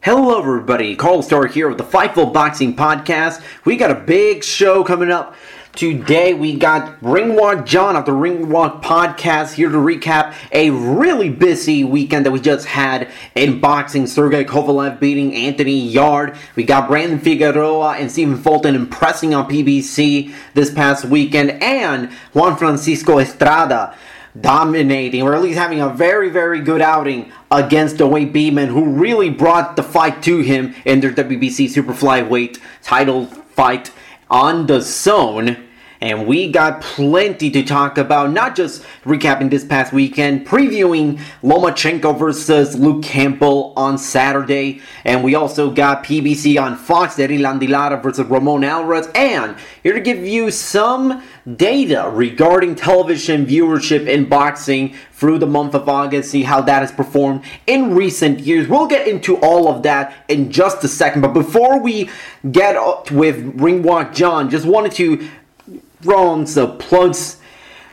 Hello, everybody. Carl Starr here with the Fightful Boxing Podcast. We got a big show coming up today. We got Ringwalk John of the Ringwalk Podcast here to recap a really busy weekend that we just had in boxing. Sergey Kovalev beating Anthony Yarde. We got Brandon Figueroa and Stephen Fulton impressing on PBC this past weekend, and Juan Francisco Estrada dominating, or at least having a very, very good outing against Dewayne Beamon, who really brought the fight to him in their WBC Super Flyweight title fight on DAZN. And we got plenty to talk about, not just recapping this past weekend, previewing Lomachenko versus Luke Campbell on Saturday. And we also got PBC on Fox, Erislandy Lara versus Ramon Alvarez. And here to give you some data regarding television viewership in boxing through the month of August, see how that has performed in recent years. We'll get into all of that in just a second. But before we get up with Ringwalk John, just wanted to on some plugs.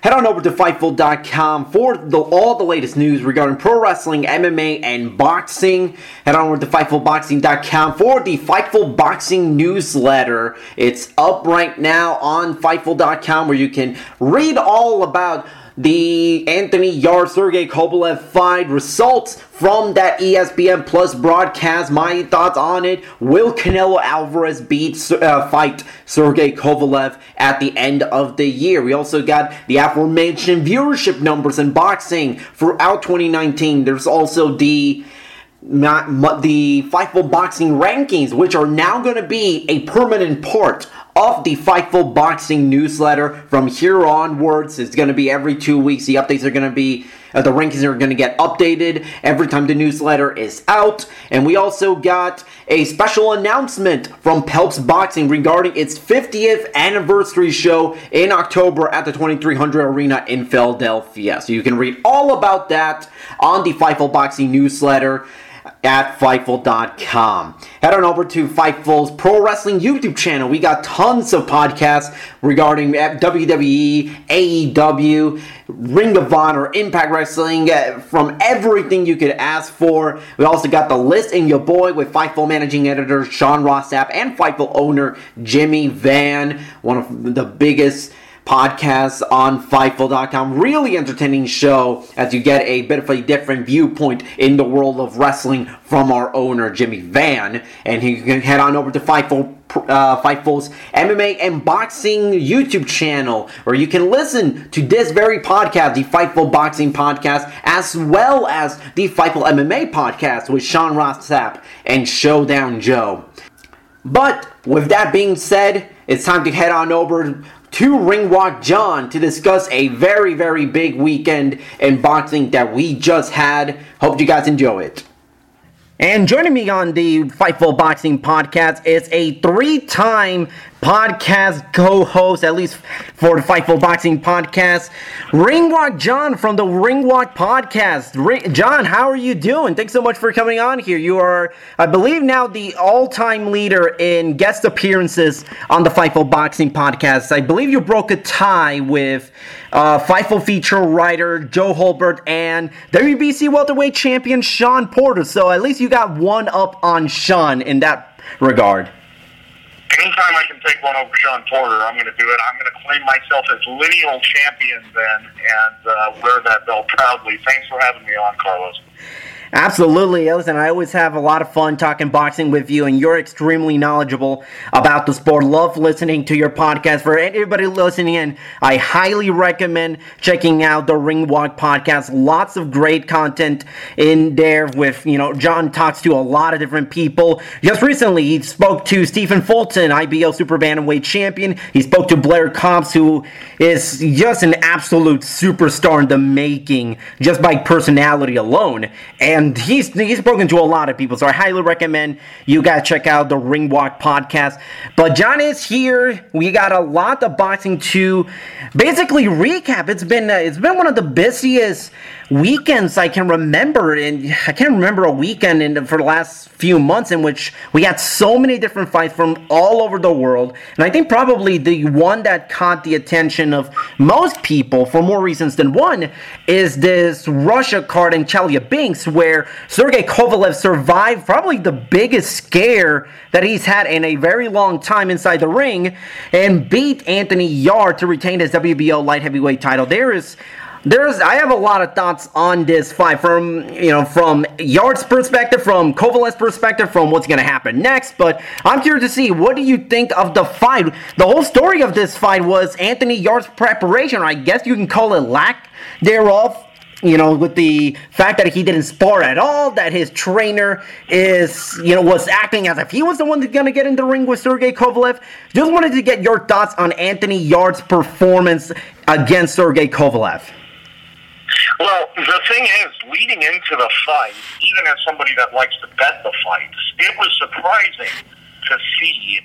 Head on over to Fightful.com for the, all the latest news regarding pro wrestling, MMA, and boxing. Head on over to FightfulBoxing.com for the Fightful Boxing newsletter. It's up right now on Fightful.com where you can read all about the Anthony Yarde Sergey Kovalev fight results from that ESPN Plus broadcast. My thoughts on it: Will Canelo Alvarez beat uh, fight Sergey Kovalev at the end of the year? We also got the aforementioned viewership numbers in boxing throughout 2019. There's also the the Fightful Boxing rankings, which are now going to be a permanent part of the Fightful Boxing newsletter from here onwards. It's going to be every two weeks. The updates are going to be, uh, the rankings are going to get updated every time the newsletter is out. And we also got a special announcement from Peltz Boxing regarding its 50th anniversary show in October at the 2300 Arena in Philadelphia. So you can read all about that on the Fightful Boxing newsletter at Fightful.com. Head on over to Fightful's Pro Wrestling YouTube channel. We got tons of podcasts regarding WWE, AEW, Ring of Honor, Impact Wrestling, uh, from everything you could ask for. We also got the list in your boy with Fightful managing editor Sean Ross Sapp and Fightful owner Jimmy Van, one of the biggest podcasts on Fightful.com. Really entertaining show as you get a bit of a different viewpoint in the world of wrestling from our owner, Jimmy Van. And you can head on over to Fightful. Uh, Fightful's MMA and Boxing YouTube channel, where you can listen to this very podcast, the Fightful Boxing podcast, as well as the Fightful MMA podcast with Sean Ross Sapp and Showdown Joe. But with that being said, it's time to head on over to Ringwalk John to discuss a very, very big weekend in boxing that we just had. Hope you guys enjoy it. And joining me on the Fightful Boxing podcast is a three time podcast co-host, at least for the Fightful Boxing podcast, Ringwalk John from the Ringwalk podcast. Ring- John, how are you doing? Thanks so much for coming on here. You are, I believe, now the all-time leader in guest appearances on the Fightful Boxing podcast. I believe you broke a tie with uh, Fightful feature writer Joe Holbert and WBC welterweight champion Sean Porter. So at least you got one up on Sean in that regard. Anytime I can take one over Sean Porter, I'm going to do it. I'm going to claim myself as lineal champion then and uh, wear that belt proudly. Thanks for having me on, Carlos. Absolutely, listen. I always have a lot of fun talking boxing with you, and you're extremely knowledgeable about the sport. Love listening to your podcast. For anybody listening in, I highly recommend checking out the Ring Walk podcast. Lots of great content in there. With you know, John talks to a lot of different people. Just recently, he spoke to Stephen Fulton, IBO Super Bantamweight champion. He spoke to Blair Cobbs, who is just an absolute superstar in the making, just by personality alone. And and he's he's spoken to a lot of people, so I highly recommend you guys check out the Ring Walk podcast. But John is here. We got a lot of boxing to basically recap. It's been uh, it's been one of the busiest weekends I can remember, and I can't remember a weekend in for the last few months in which we had so many different fights from all over the world. And I think probably the one that caught the attention of most people for more reasons than one is this Russia card in Chelyabinsk, where Sergey Kovalev survived probably the biggest scare that he's had in a very long time inside the ring and beat Anthony Yarde to retain his WBO light heavyweight title. There is there's I have a lot of thoughts on this fight from you know from Yarde's perspective, from Kovalev's perspective, from what's to happen next. But I'm curious to see what do you think of the fight? The whole story of this fight was Anthony Yarde's preparation, I guess you can call it lack thereof. You know, with the fact that he didn't spar at all, that his trainer is, you know, was acting as if he was the one that's going to get in the ring with Sergey Kovalev. Just wanted to get your thoughts on Anthony Yarde's performance against Sergey Kovalev. Well, the thing is, leading into the fight, even as somebody that likes to bet the fights, it was surprising to see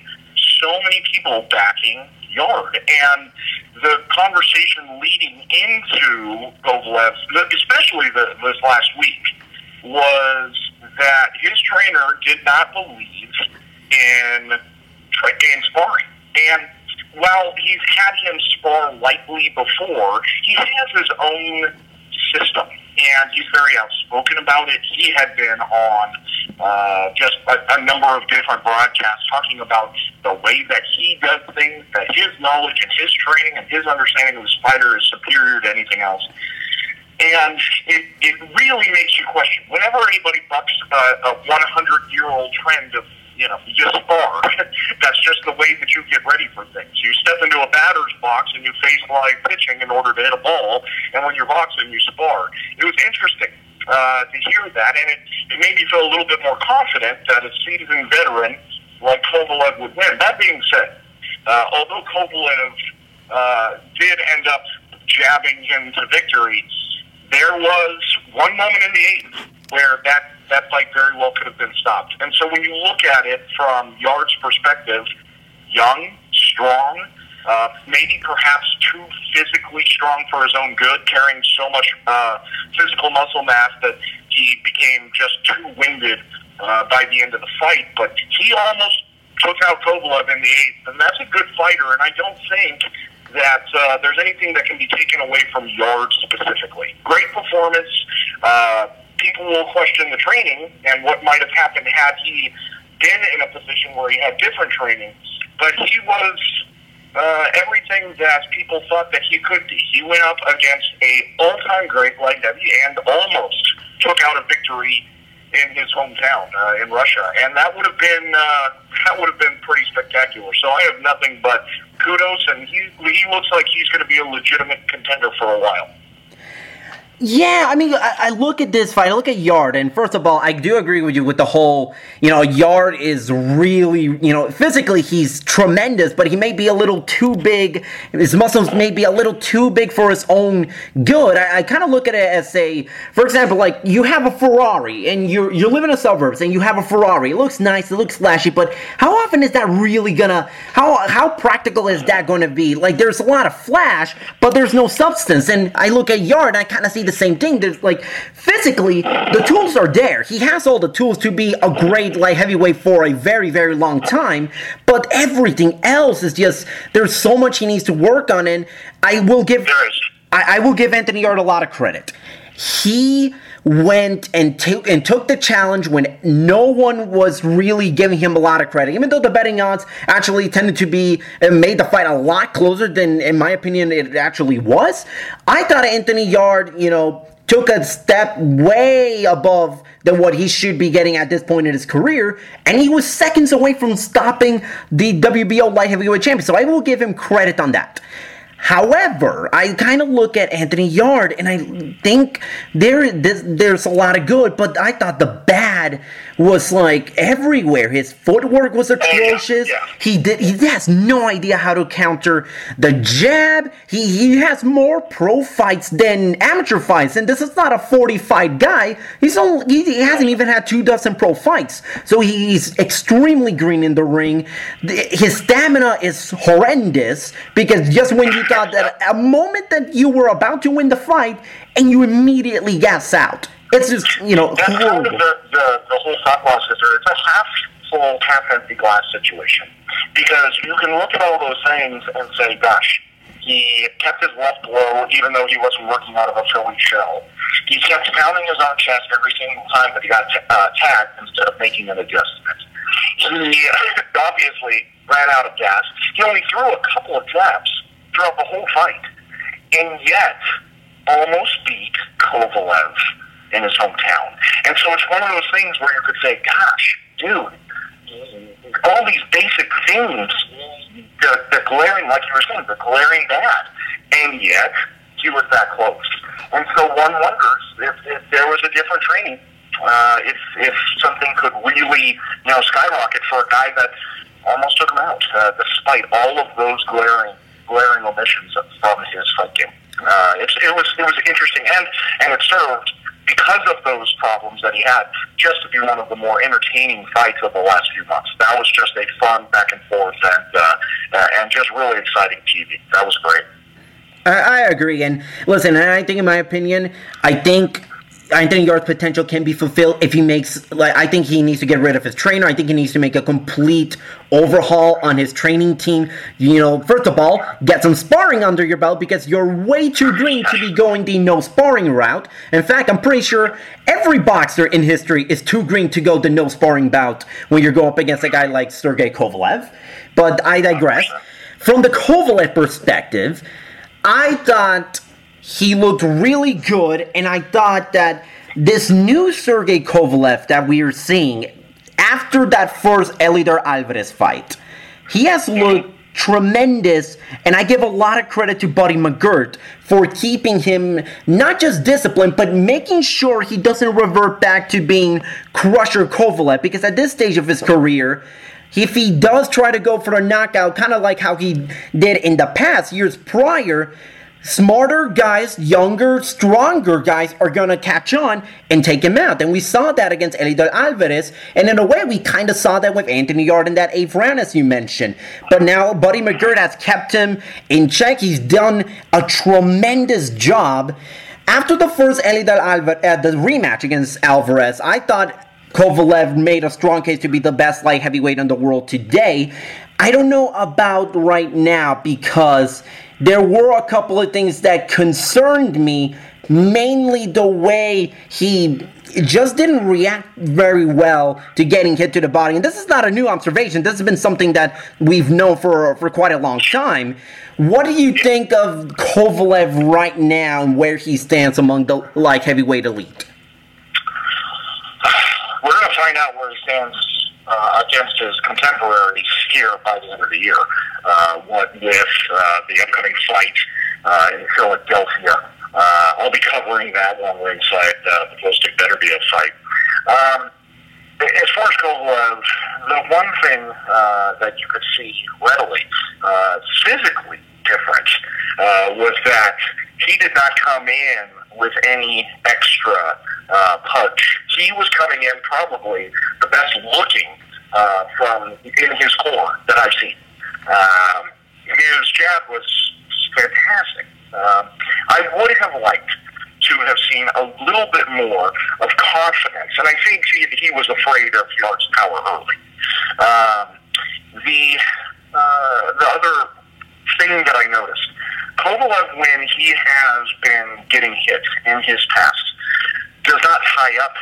so many people backing Yarde. And the conversation leading into Kovalev, especially the, this last week, was that his trainer did not believe in, in sparring. And while he's had him spar lightly before, he has his own system, and he's very outspoken about it. He had been on uh, just a, a number of different broadcasts talking about the way that he does things, that his knowledge and his training and his understanding of the spider is superior to anything else. And it, it really makes you question. Whenever anybody bucks uh, a 100 year old trend of you know, you just spar. That's just the way that you get ready for things. You step into a batter's box and you face live pitching in order to hit a ball, and when you're boxing, you spar. It was interesting uh, to hear that, and it, it made me feel a little bit more confident that a seasoned veteran like Kovalev would win. That being said, uh, although Kovalev uh, did end up jabbing him to victory, there was one moment in the eighth where that that fight very well could have been stopped. And so when you look at it from Yarde's perspective, young, strong, uh, maybe perhaps too physically strong for his own good, carrying so much uh, physical muscle mass that he became just too winded uh, by the end of the fight. But he almost took out Kovalev in the eighth, and that's a good fighter. And I don't think that uh, there's anything that can be taken away from Yarde specifically. Great performance. Uh, people will question the training and what might have happened had he been in a position where he had different training. But he was uh, everything that people thought that he could be. He went up against a all-time great like Debbie and almost took out a victory in his hometown uh, in Russia, and that would have been uh, that would have been pretty spectacular. So I have nothing but kudos, and he he looks like he's going to be a legitimate contender for a while. Yeah, I mean, I, I, look at this fight. I look at Yarde, and first of all, I do agree with you with the whole. You know, Yarde is really, you know, physically he's tremendous, but he may be a little too big. His muscles may be a little too big for his own good. I, I kind of look at it as say, for example, like you have a Ferrari and you you live in the suburbs and you have a Ferrari. It looks nice, it looks flashy, but how often is that really gonna? How how practical is that going to be? Like, there's a lot of flash, but there's no substance. And I look at Yarde, I kind of see the the same thing. There's like physically, the tools are there. He has all the tools to be a great light heavyweight for a very, very long time. But everything else is just there's so much he needs to work on, and I will give I, I will give Anthony Yarde a lot of credit. He went and took and took the challenge when no one was really giving him a lot of credit. Even though the betting odds actually tended to be and made the fight a lot closer than, in my opinion, it actually was. I thought Anthony Yarde, you know, took a step way above than what he should be getting at this point in his career, and he was seconds away from stopping the WBO light heavyweight champion. So I will give him credit on that. However, I kind of look at Anthony Yarde and I think there there's a lot of good, but I thought the bad was like everywhere. His footwork was atrocious. Yeah, yeah. He did he has no idea how to counter the jab. He he has more pro fights than amateur fights, and this is not a 40 fight guy. He's only he, he hasn't even had two dozen pro fights, so he's extremely green in the ring. His stamina is horrendous because just when you thought that a moment that you were about to win the fight and you immediately gas out. It's just, you know, That's kind of the, the, the whole thought process. There. It's a half full, half empty glass situation. Because you can look at all those things and say, gosh, he kept his left low even though he wasn't working out of a Philly shell. He kept pounding his own chest every single time that he got t- uh, tagged instead of making an adjustment. He obviously ran out of gas. He only threw a couple of jabs throughout the whole fight, and yet almost beat Kovalev in his hometown. And so it's one of those things where you could say, "Gosh, dude." All these basic things, the, the glaring, like you were saying, the glaring bad, and yet he was that close. And so one wonders if, if there was a different training, uh, if if something could really, you know, skyrocket for a guy that almost took him out, uh, despite all of those glaring glaring omissions from his fight game. Uh, it was it was interesting, and and it served because of those problems that he had, just to be one of the more entertaining fights of the last few months. That was just a fun back and forth, and uh, uh, and just really exciting TV. That was great. I, I agree, and listen, I think, in my opinion, I think Anthony Yarde's potential can be fulfilled if he makes like I think he needs to get rid of his trainer. I think he needs to make a complete overhaul on his training team. You know, first of all, get some sparring under your belt because you're way too green to be going the no sparring route. In fact, I'm pretty sure every boxer in history is too green to go the no sparring bout when you're going up against a guy like Sergey Kovalev. But I digress. From the Kovalev perspective, I thought he looked really good, and I thought that this new Sergey Kovalev that we are seeing after that first Eleider Alvarez fight, he has looked tremendous, and I give a lot of credit to Buddy McGirt for keeping him not just disciplined, but making sure he doesn't revert back to being Crusher Kovalev, because at this stage of his career, if he does try to go for a knockout, kind of like how he did in the past years prior, smarter guys, younger, stronger guys are gonna catch on and take him out. And we saw that against Eleider Alvarez, and in a way, we kind of saw that with Anthony Yarde in that eighth round, as you mentioned. But now Buddy McGirt has kept him in check. He's done a tremendous job. After the first Eleider Alvarez, uh, the rematch against Alvarez, I thought Kovalev made a strong case to be the best light heavyweight in the world today. I don't know about right now because there were a couple of things that concerned me, mainly the way he just didn't react very well to getting hit to the body. And this is not a new observation. This has been something that we've known for, for quite a long time. What do you think of Kovalev right now and where he stands among the like heavyweight elite? We're to find out where he stands uh, against his contemporaries here by the end of the year. Uh, what with uh, the upcoming fight uh, in Philadelphia Uh, I'll be covering that on ringside. Uh, the Postic better be a fight. Um, as far as Kovalev, the one thing uh, that you could see readily, uh, physically different, uh, was that he did not come in with any extra uh, punch. He was coming in probably the best looking uh, from in his core that I've seen. Um, his jab was fantastic. Um, I would have liked to have seen a little bit more of confidence, and I think he, he was afraid of Yarde's power early. Um, the uh, the other thing that I noticed, Kovalev, when he has been getting hit in his past, does not tie up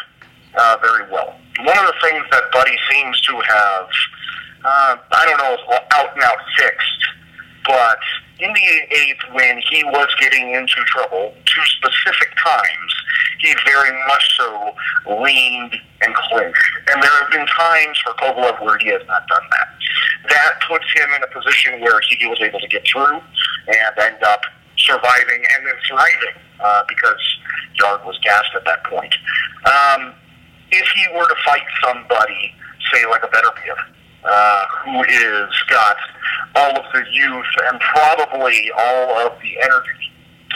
uh, very well. One of the things that Buddy seems to have, uh, I don't know, out and out fixed, but in the eighth, when he was getting into trouble, two specific times, he very much so leaned and clinched. And there have been times for Kovalev where he has not done that. That puts him in a position where he was able to get through and end up surviving and then thriving uh, because Yarde was gassed at that point. Um, if he were to fight somebody, say like a better Beterbiev, uh, who is got all of the youth and probably all of the energy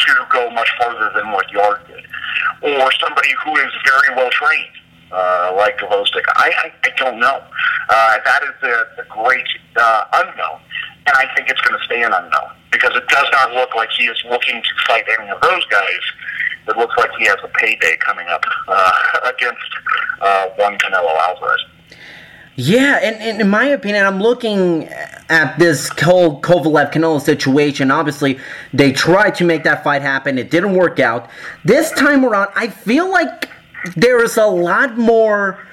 to go much farther than what Yarde did, or somebody who is very well trained, uh, like Gvozdyk. I, I, I don't know. Uh, that is the, the great uh, unknown, and I think it's going to stay an unknown because it does not look like he is looking to fight any of those guys. It looks like he has a payday coming up uh, against uh, one Canelo Alvarez. Yeah, and, and, in my opinion, I'm looking at this whole Kovalev Canelo situation. Obviously, they tried to make that fight happen, it didn't work out. This time around, I feel like there is a lot more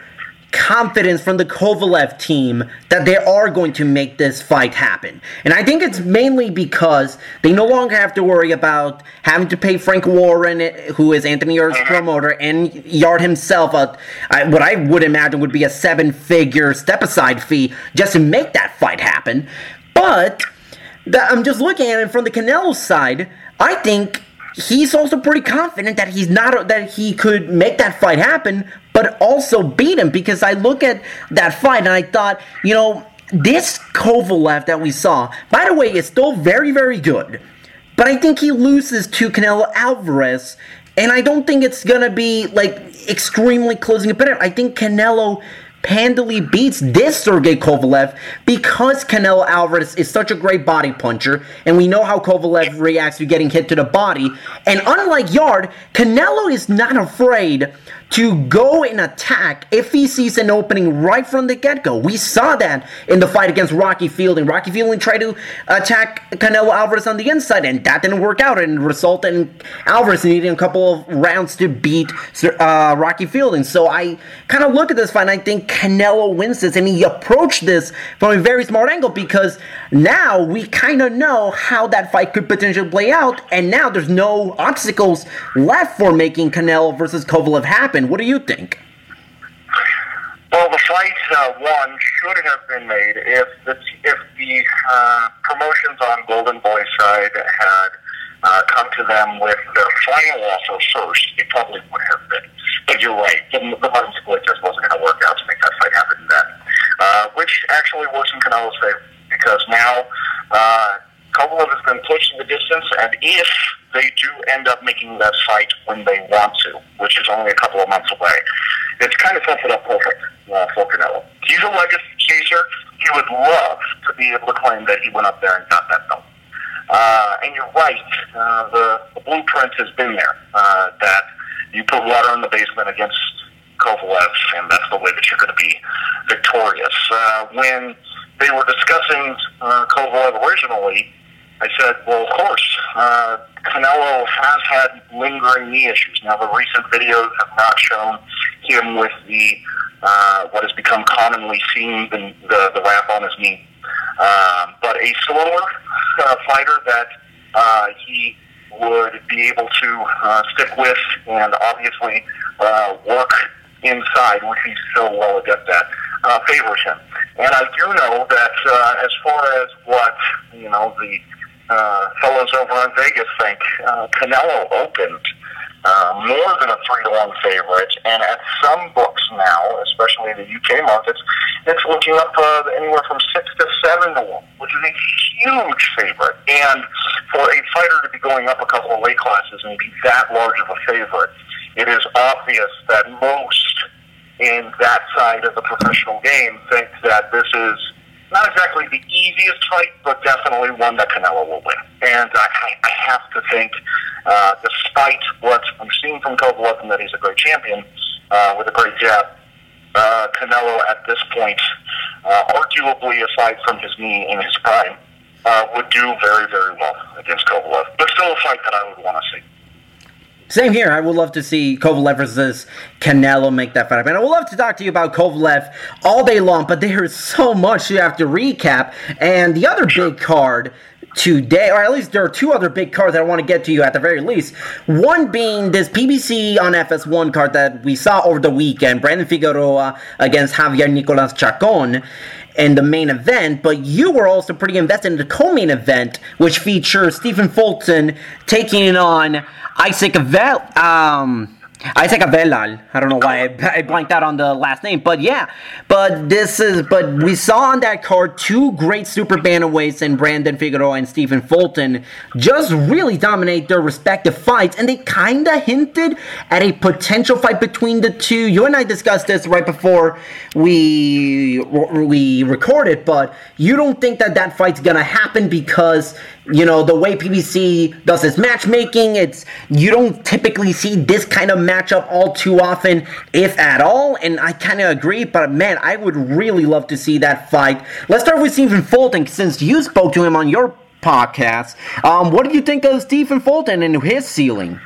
confidence from the Kovalev team that they are going to make this fight happen. And I think it's mainly because they no longer have to worry about having to pay Frank Warren, who is Anthony Yarde's uh-huh. promoter, and Yarde himself, a, what I would imagine would be a seven figure step aside fee just to make that fight happen. But the, I'm just looking at it from the Canelo side. I think he's also pretty confident that he's not that he could make that fight happen, but also beat him because I look at that fight and I thought, you know, this Kovalev that we saw, by the way, is still very, very good. But I think he loses to Canelo Alvarez, and I don't think it's gonna be like extremely closing competitive. I think Canelo handily beats this Sergey Kovalev because Canelo Alvarez is such a great body puncher, and we know how Kovalev reacts to getting hit to the body. And unlike Yarde, Canelo is not afraid to go and attack if he sees an opening right from the get-go. We saw that in the fight against Rocky Fielding. Rocky Fielding tried to attack Canelo Alvarez on the inside, and that didn't work out, and resulted in Alvarez needing a couple of rounds to beat uh, Rocky Fielding. So I kind of look at this fight, and I think Canelo wins this, and he approached this from a very smart angle because now we kind of know how that fight could potentially play out, and now there's no obstacles left for making Canelo versus Kovalev happen What do you think? Well, the fight uh, one should have been made if the if the uh, promotions on Golden Boy side had uh, come to them with their final offer first. It probably would have been. But you're right. The, the money split just wasn't going to work out to make that fight happen then. Uh, which actually works in Canelo's favor because now uh, Kovalev has been pushed in the distance, and if they do end up making that fight when they want to, which is only a couple of months away, it's kind of sets it up perfect uh, for Canelo. He's a legacy chaser. He would love to be able to claim that he went up there and got that belt. Uh, and you're right, uh, the, the blueprint has been there, uh, that you put water in the basement against Kovalev, and that's the way that you're going to be victorious. Uh, when they were discussing uh, Kovalev originally, I said, well, of course, uh, Canelo has had lingering knee issues. Now, the recent videos have not shown him with the uh, what has become commonly seen the, the, the wrap on his knee. Um, but a slower uh, fighter that uh, he would be able to uh, stick with and obviously uh, work inside, which he's so well adept at, uh, favors him. And I do know that uh, as far as what you know the uh, fellows over on Vegas think uh, Canelo opened uh, more than a three to one favorite, and at some books now, especially the UK markets, it's looking up uh, anywhere from six to seven to one, which is a huge favorite. And for a fighter to be going up a couple of weight classes and be that large of a favorite, it is obvious that most in that side of the professional game think that this is not exactly the easiest fight, but definitely one that Canelo will win. And I, I have to think, uh, despite what we've seen from Kovalev and that he's a great champion uh, with a great jab, uh, Canelo at this point, uh, arguably aside from his knee in his prime, uh, would do very, very well against Kovalev. But still a fight that I would want to see. Same here. I would love to see Kovalev versus Canelo make that fight. And I would love to talk to you about Kovalev all day long, but there is so much you have to recap. And the other big card today, or at least there are two other big cards that I want to get to you at the very least. One being this PBC on FS1 card that we saw over the weekend, Brandon Figueroa against Javier Nicolas Chacon in the main event, but you were also pretty invested in the co-main event, which features Stephen Fulton taking on Isaac Vel, um, Isaac Avelar. I don't know why I, I blanked out on the last name, but yeah. But this is, but we saw on that card two great super bantamweights in Brandon Figueroa and Stephen Fulton just really dominate their respective fights, and they kind of hinted at a potential fight between the two. You and I discussed this right before we we recorded, but you don't think that that fight's gonna happen because you know the way PBC does its matchmaking. It's you don't typically see this kind of matchup all too often, if at all. And I kind of agree, but man, I would really love to see that fight. Let's start with Stephen Fulton, since you spoke to him on your podcast. Um, what do you think of Stephen Fulton and his ceiling?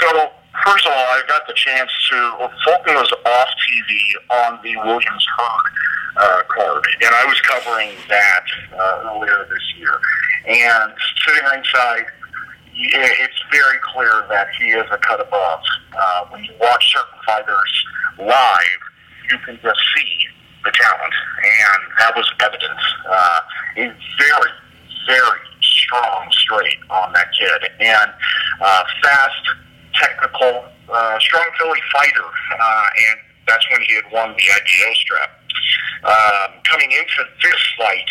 So, first of all, I got the chance to. Fulton was off TV on the Williams Hurd uh, card, and I was covering that uh, earlier this year. And sitting ringside, it's very clear that he is a cut above. Uh, when you watch certain fighters live, you can just see the talent, and that was evident. Uh, a very, very strong straight on that kid, and uh, fast, technical, uh, strong Philly fighter, uh, and that's when he had won the IBO strap. Um, coming into this fight,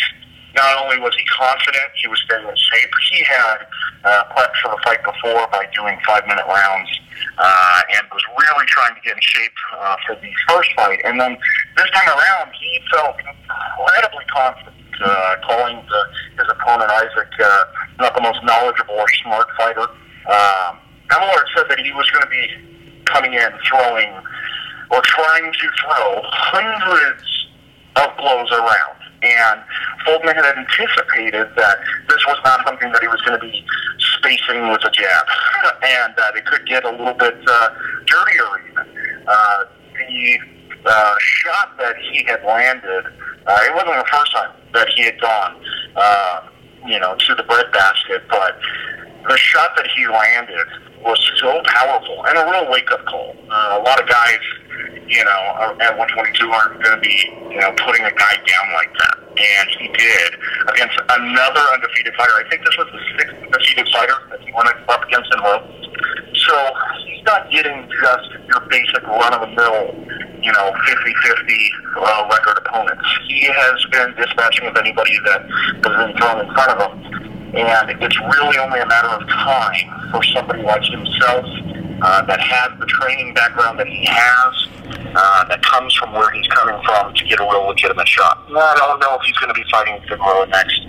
not only was he confident, he was staying in shape. He had uh, prepped for the fight before by doing five-minute rounds, uh, and was really trying to get in shape uh, for the first fight. And then this time around, he felt incredibly confident. Uh, calling the, his opponent Isaac uh, not the most knowledgeable or smart fighter. Um, Emillard said that he was going to be coming in throwing or trying to throw hundreds of blows around. And Fulton had anticipated that this was not something that he was going to be spacing with a jab, and that it could get a little bit uh, dirtier even. Uh, the uh, shot that he had landed, uh, it wasn't the first time that he had gone, uh, you know, to the breadbasket, but the shot that he landed was so powerful and a real wake-up call. Uh, a lot of guys, you know, at 122 aren't going to be, you know, putting a guy down like that. And he did against another undefeated fighter. I think this was the sixth defeated fighter that he went up against in row. So he's not getting just your basic run-of-the-mill, you know, 50-50 uh, record opponents. He has been dispatching of anybody that has been thrown in front of him. And it's really only a matter of time for somebody like himself uh, that has the training background that he has, uh, that comes from where he's coming from to get a real legitimate shot. I don't know if he's going to be fighting Figueroa next.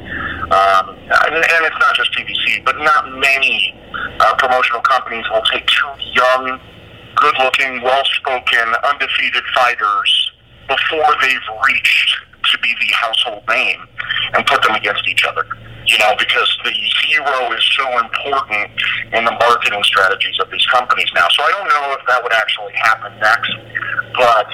Um, and, and it's not just PBC, but not many uh, promotional companies will take two young, good-looking, well-spoken, undefeated fighters before they've reached to be the household name and put them against each other. You know, because the hero is so important in the marketing strategies of these companies now. So I don't know if that would actually happen next, but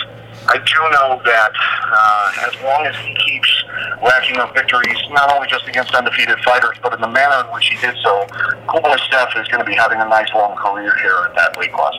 I do know that uh, as long as he keeps racking up victories, not only just against undefeated fighters, but in the manner in which he did so, Cool Boy Steph is going to be having a nice long career here at that weight class.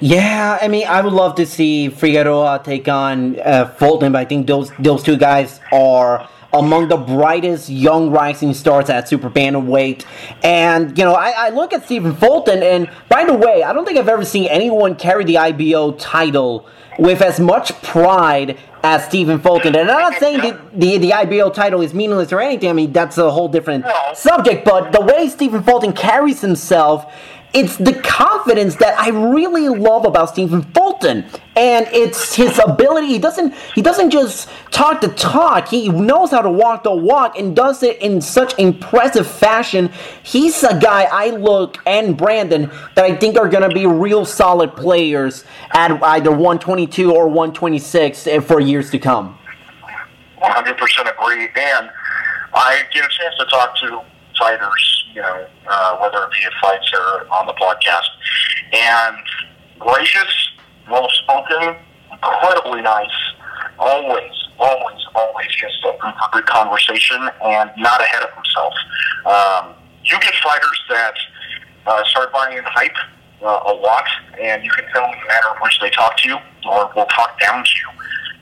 Yeah, I mean, I would love to see Figueroa take on uh, Fulton, but I think those those two guys are among the brightest young rising stars at super bantamweight. And you know, I, I look at Stephen Fulton, and by the way, I don't think I've ever seen anyone carry the IBO title with as much pride as Stephen Fulton. And I'm not saying that the, the IBO title is meaningless or anything. I mean, that's a whole different subject. But the way Stephen Fulton carries himself, it's the confidence that I really love about Stephen Fulton. And it's his ability. He doesn't he doesn't just talk the talk. He knows how to walk the walk and does it in such impressive fashion. He's a guy I look and Brandon that I think are gonna be real solid players at either 122 or 126 eh, for years to come. 100% agree. And I get a chance to talk to fighters, you know, uh, whether it be at fights or on the podcast. And gracious, well spoken, incredibly nice, always, always, always just open for good conversation and not ahead of himself. Um, you get fighters that uh, start buying in hype uh, a lot, and you can tell in the manner in which they talk to you or will talk down to you.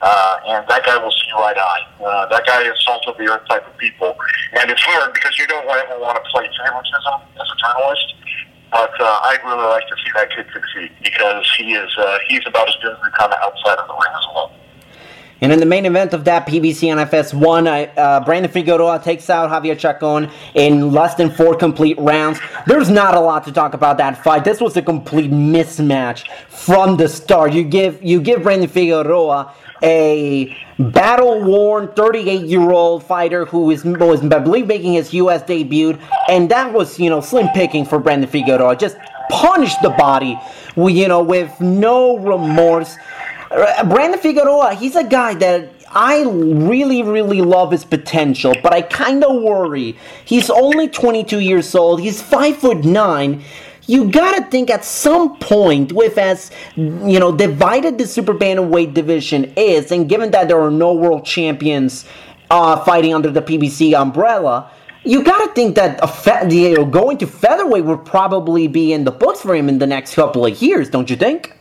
Uh, and that guy will see right eye. Uh, that guy is salt of the earth type of people. And it's hard because you don't ever want to play favoritism as a journalist. But uh, I'd really like to see that kid succeed because he is uh, he's about as good as we come outside of the ring as well. And in the main event of that PBC on FS1, uh, Brandon Figueroa takes out Javier Chacon in less than four complete rounds. There's not a lot to talk about that fight. This was a complete mismatch from the start. You give you give Brandon Figueroa a battle-worn 38-year-old fighter who is was, I believe, making his U.S. debut, and that was, you know, slim picking for Brandon Figueroa. Just punched the body, you know, with no remorse. Uh, Brandon Figueroa, he's a guy that I really, really love his potential, but I kind of worry. He's only 22 years old. He's five foot nine. You gotta think at some point, with as you know divided the super bantamweight division is, and given that there are no world champions uh, fighting under the PBC umbrella, you gotta think that fe- you know, going to featherweight would probably be in the books for him in the next couple of years, don't you think?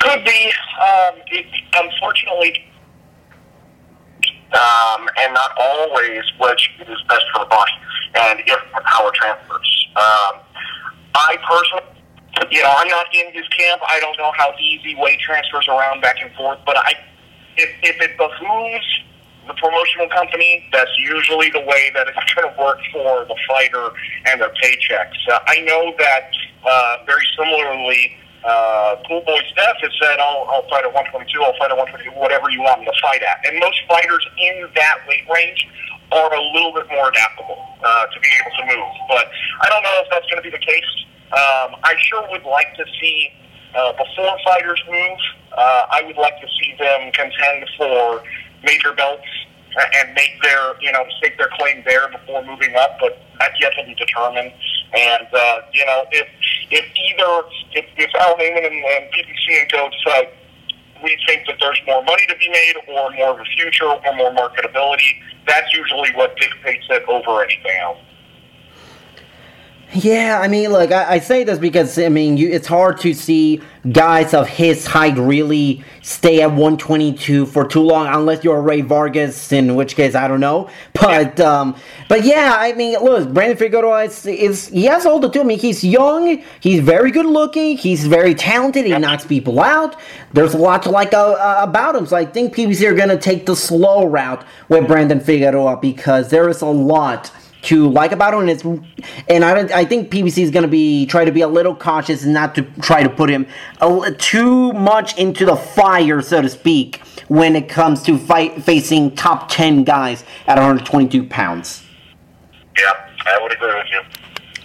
Could be. Um, unfortunately, um, and not always which is best for the body and if power transfers. Um, I personally, you know, I'm not in his camp. I don't know how easy weight transfers around back and forth, but I, if, if it behooves the promotional company, that's usually the way that it's going to work for the fighter and their paychecks. Uh, I know that uh, very similarly, uh, Cool Boy Steph has said, I'll, I'll fight at 122, I'll fight at 122, whatever you want me to fight at. And most fighters in that weight range are a little bit more adaptable uh, to be able to move. But I don't know if that's going to be the case. Um, I sure would like to see, uh, before fighters move, uh, I would like to see them contend for major belts and make their, you know, stake their claim there before moving up, but that's yet to be determined. And, uh, you know, if, if either, if, if Al Haymon and, and PBC and Co decide we think that there's more money to be made or more of a future or more marketability, that's usually what dictates it over anything else. Yeah, I mean, look, I, I say this because I mean, you, it's hard to see guys of his height really stay at 122 for too long, unless you're Rey Vargas, in which case I don't know. But yeah. um, but yeah, I mean, look, Brandon Figueroa is, is he has all the tools. I mean, he's young, he's very good looking, he's very talented, he knocks people out. There's a lot to like uh, uh, about him. So I think PBC are gonna take the slow route with Brandon Figueroa because there is a lot to like about him, and it's and I, I think PBC is going to be try to be a little cautious and not to try to put him a, too much into the fire, so to speak, when it comes to fight facing top ten guys at 122 pounds. Yeah, I would agree with you.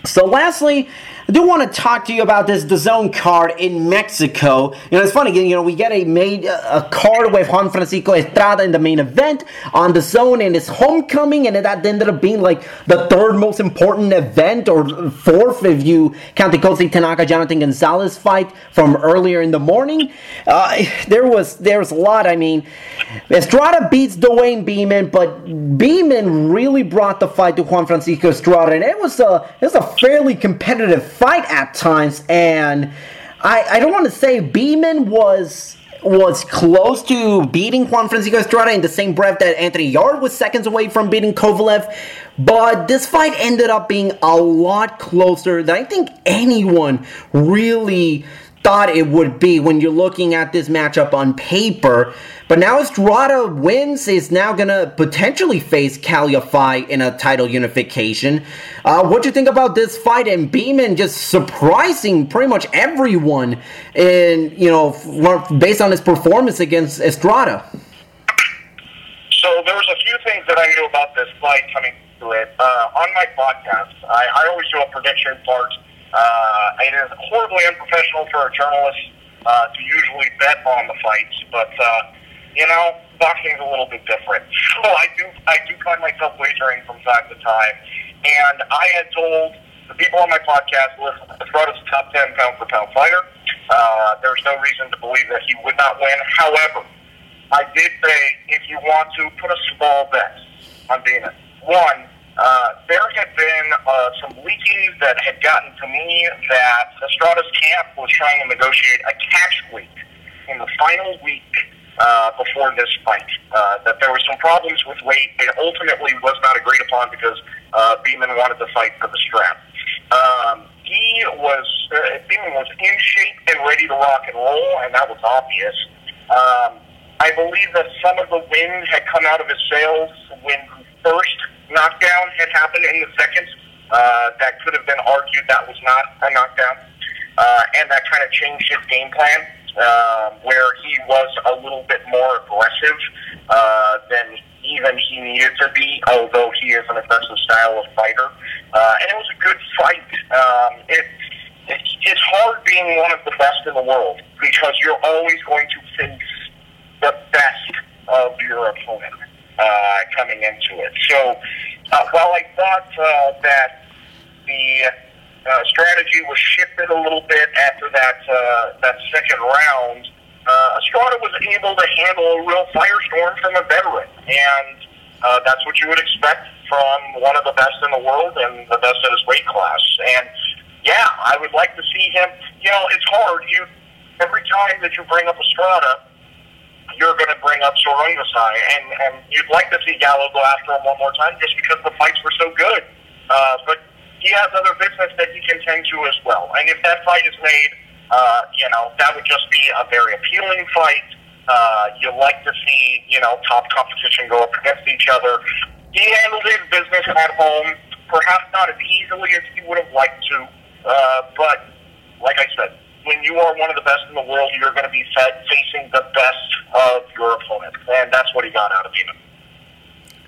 So, lastly, I do want to talk to you about this DAZN card in Mexico. You know, it's funny, you know, we get a made a card with Juan Francisco Estrada in the main event on DAZN and his homecoming, and that ended up being like the third most important event, or fourth if you count the Kosei Tanaka Jonathan Gonzalez fight from earlier in the morning. Uh, there was there was a lot. I mean, Estrada beats Dewayne Beamon, but Beamon really brought the fight to Juan Francisco Estrada, and it was a it was a fairly competitive fight at times, and I, I don't want to say Beamon was was close to beating Juan Francisco Estrada in the same breath that Anthony Yarde was seconds away from beating Kovalev. But this fight ended up being a lot closer than I think anyone really thought it would be when you're looking at this matchup on paper. But now Estrada wins, is now gonna potentially face Calify in a title unification. Uh, what do you think about this fight and Beamon just surprising pretty much everyone in you know based on his performance against Estrada? So there was a few things that I knew about this fight coming to it. Uh, on my podcast, I, I always do a prediction part. Uh, it is horribly unprofessional for a journalist uh, to usually bet on the fights, but uh, you know, boxing's a little bit different. So I do, I do find myself wagering from time to time, and I had told the people on my podcast, listen, Estrada's a top ten pound for pound fighter. Uh, there's no reason to believe that he would not win. However, I did say if you want to put a small bet on Dana. One, uh, there had been uh, some leakings that had gotten to me that Estrada's camp was trying to negotiate a catch week in the final week uh, before this fight. Uh, that there were some problems with weight. It ultimately was not agreed upon because uh, Beamon wanted to fight for the strap. Um, he was uh, Beamon was in shape and ready to rock and roll, and that was obvious. Um, I believe that some of the wind had come out of his sails when first knockdown had happened in the second. Uh, that could have been argued that was not a knockdown, uh, and that kind of changed his game plan, uh, where he was a little bit more aggressive uh, than even he needed to be, although he is an aggressive style of fighter. Uh, and it was a good fight. Um, it, it, it's hard being one of the best in the world because you're always going to face the best of your opponent uh, coming into it. So uh, while I thought uh, that the uh, strategy was shifted a little bit after that uh, that second round, uh, Estrada was able to handle a real firestorm from a veteran, and uh, that's what you would expect from one of the best in the world and the best in his weight class. And yeah, I would like to see him. You know, it's hard. You every time that you bring up Estrada, you're going to bring up Sor Rungvisai, and and you'd like to see Gallo go after him one more time just because the fights were so good. Uh, but he has other business that he can tend to as well. And if that fight is made, uh, you know, that would just be a very appealing fight. Uh, you like to see, you know, top competition go up against each other. He handled his business at home, perhaps not as easily as he would have liked to, uh, but like I said, when you are one of the best in the world, you're going to be fa- facing the best of your opponent, and that's what he got out of Beamon.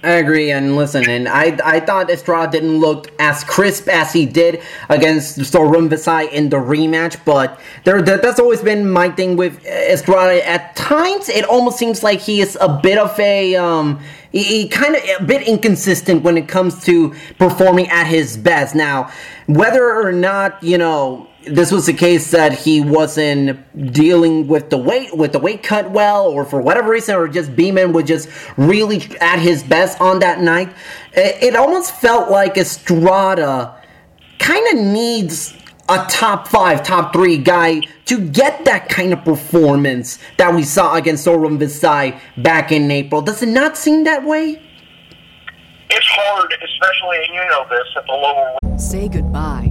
I agree, and listen, and I I thought Estrada didn't look as crisp as he did against Sor Rungvisai in the rematch, but there that, that's always been my thing with Estrada. At times, it almost seems like he is a bit of a um he, he kind of a bit inconsistent when it comes to performing at his best. Now, whether or not you know this was the case that he wasn't dealing with the weight with the weight cut well or for whatever reason or just Beamon was just really at his best on that night. It, it almost felt like Estrada kind of needs a top five top three guy to get that kind of performance that we saw against Sor Rungvisai back in April. Does it not seem that way? It's hard, especially, and you know this, at the lower Say goodbye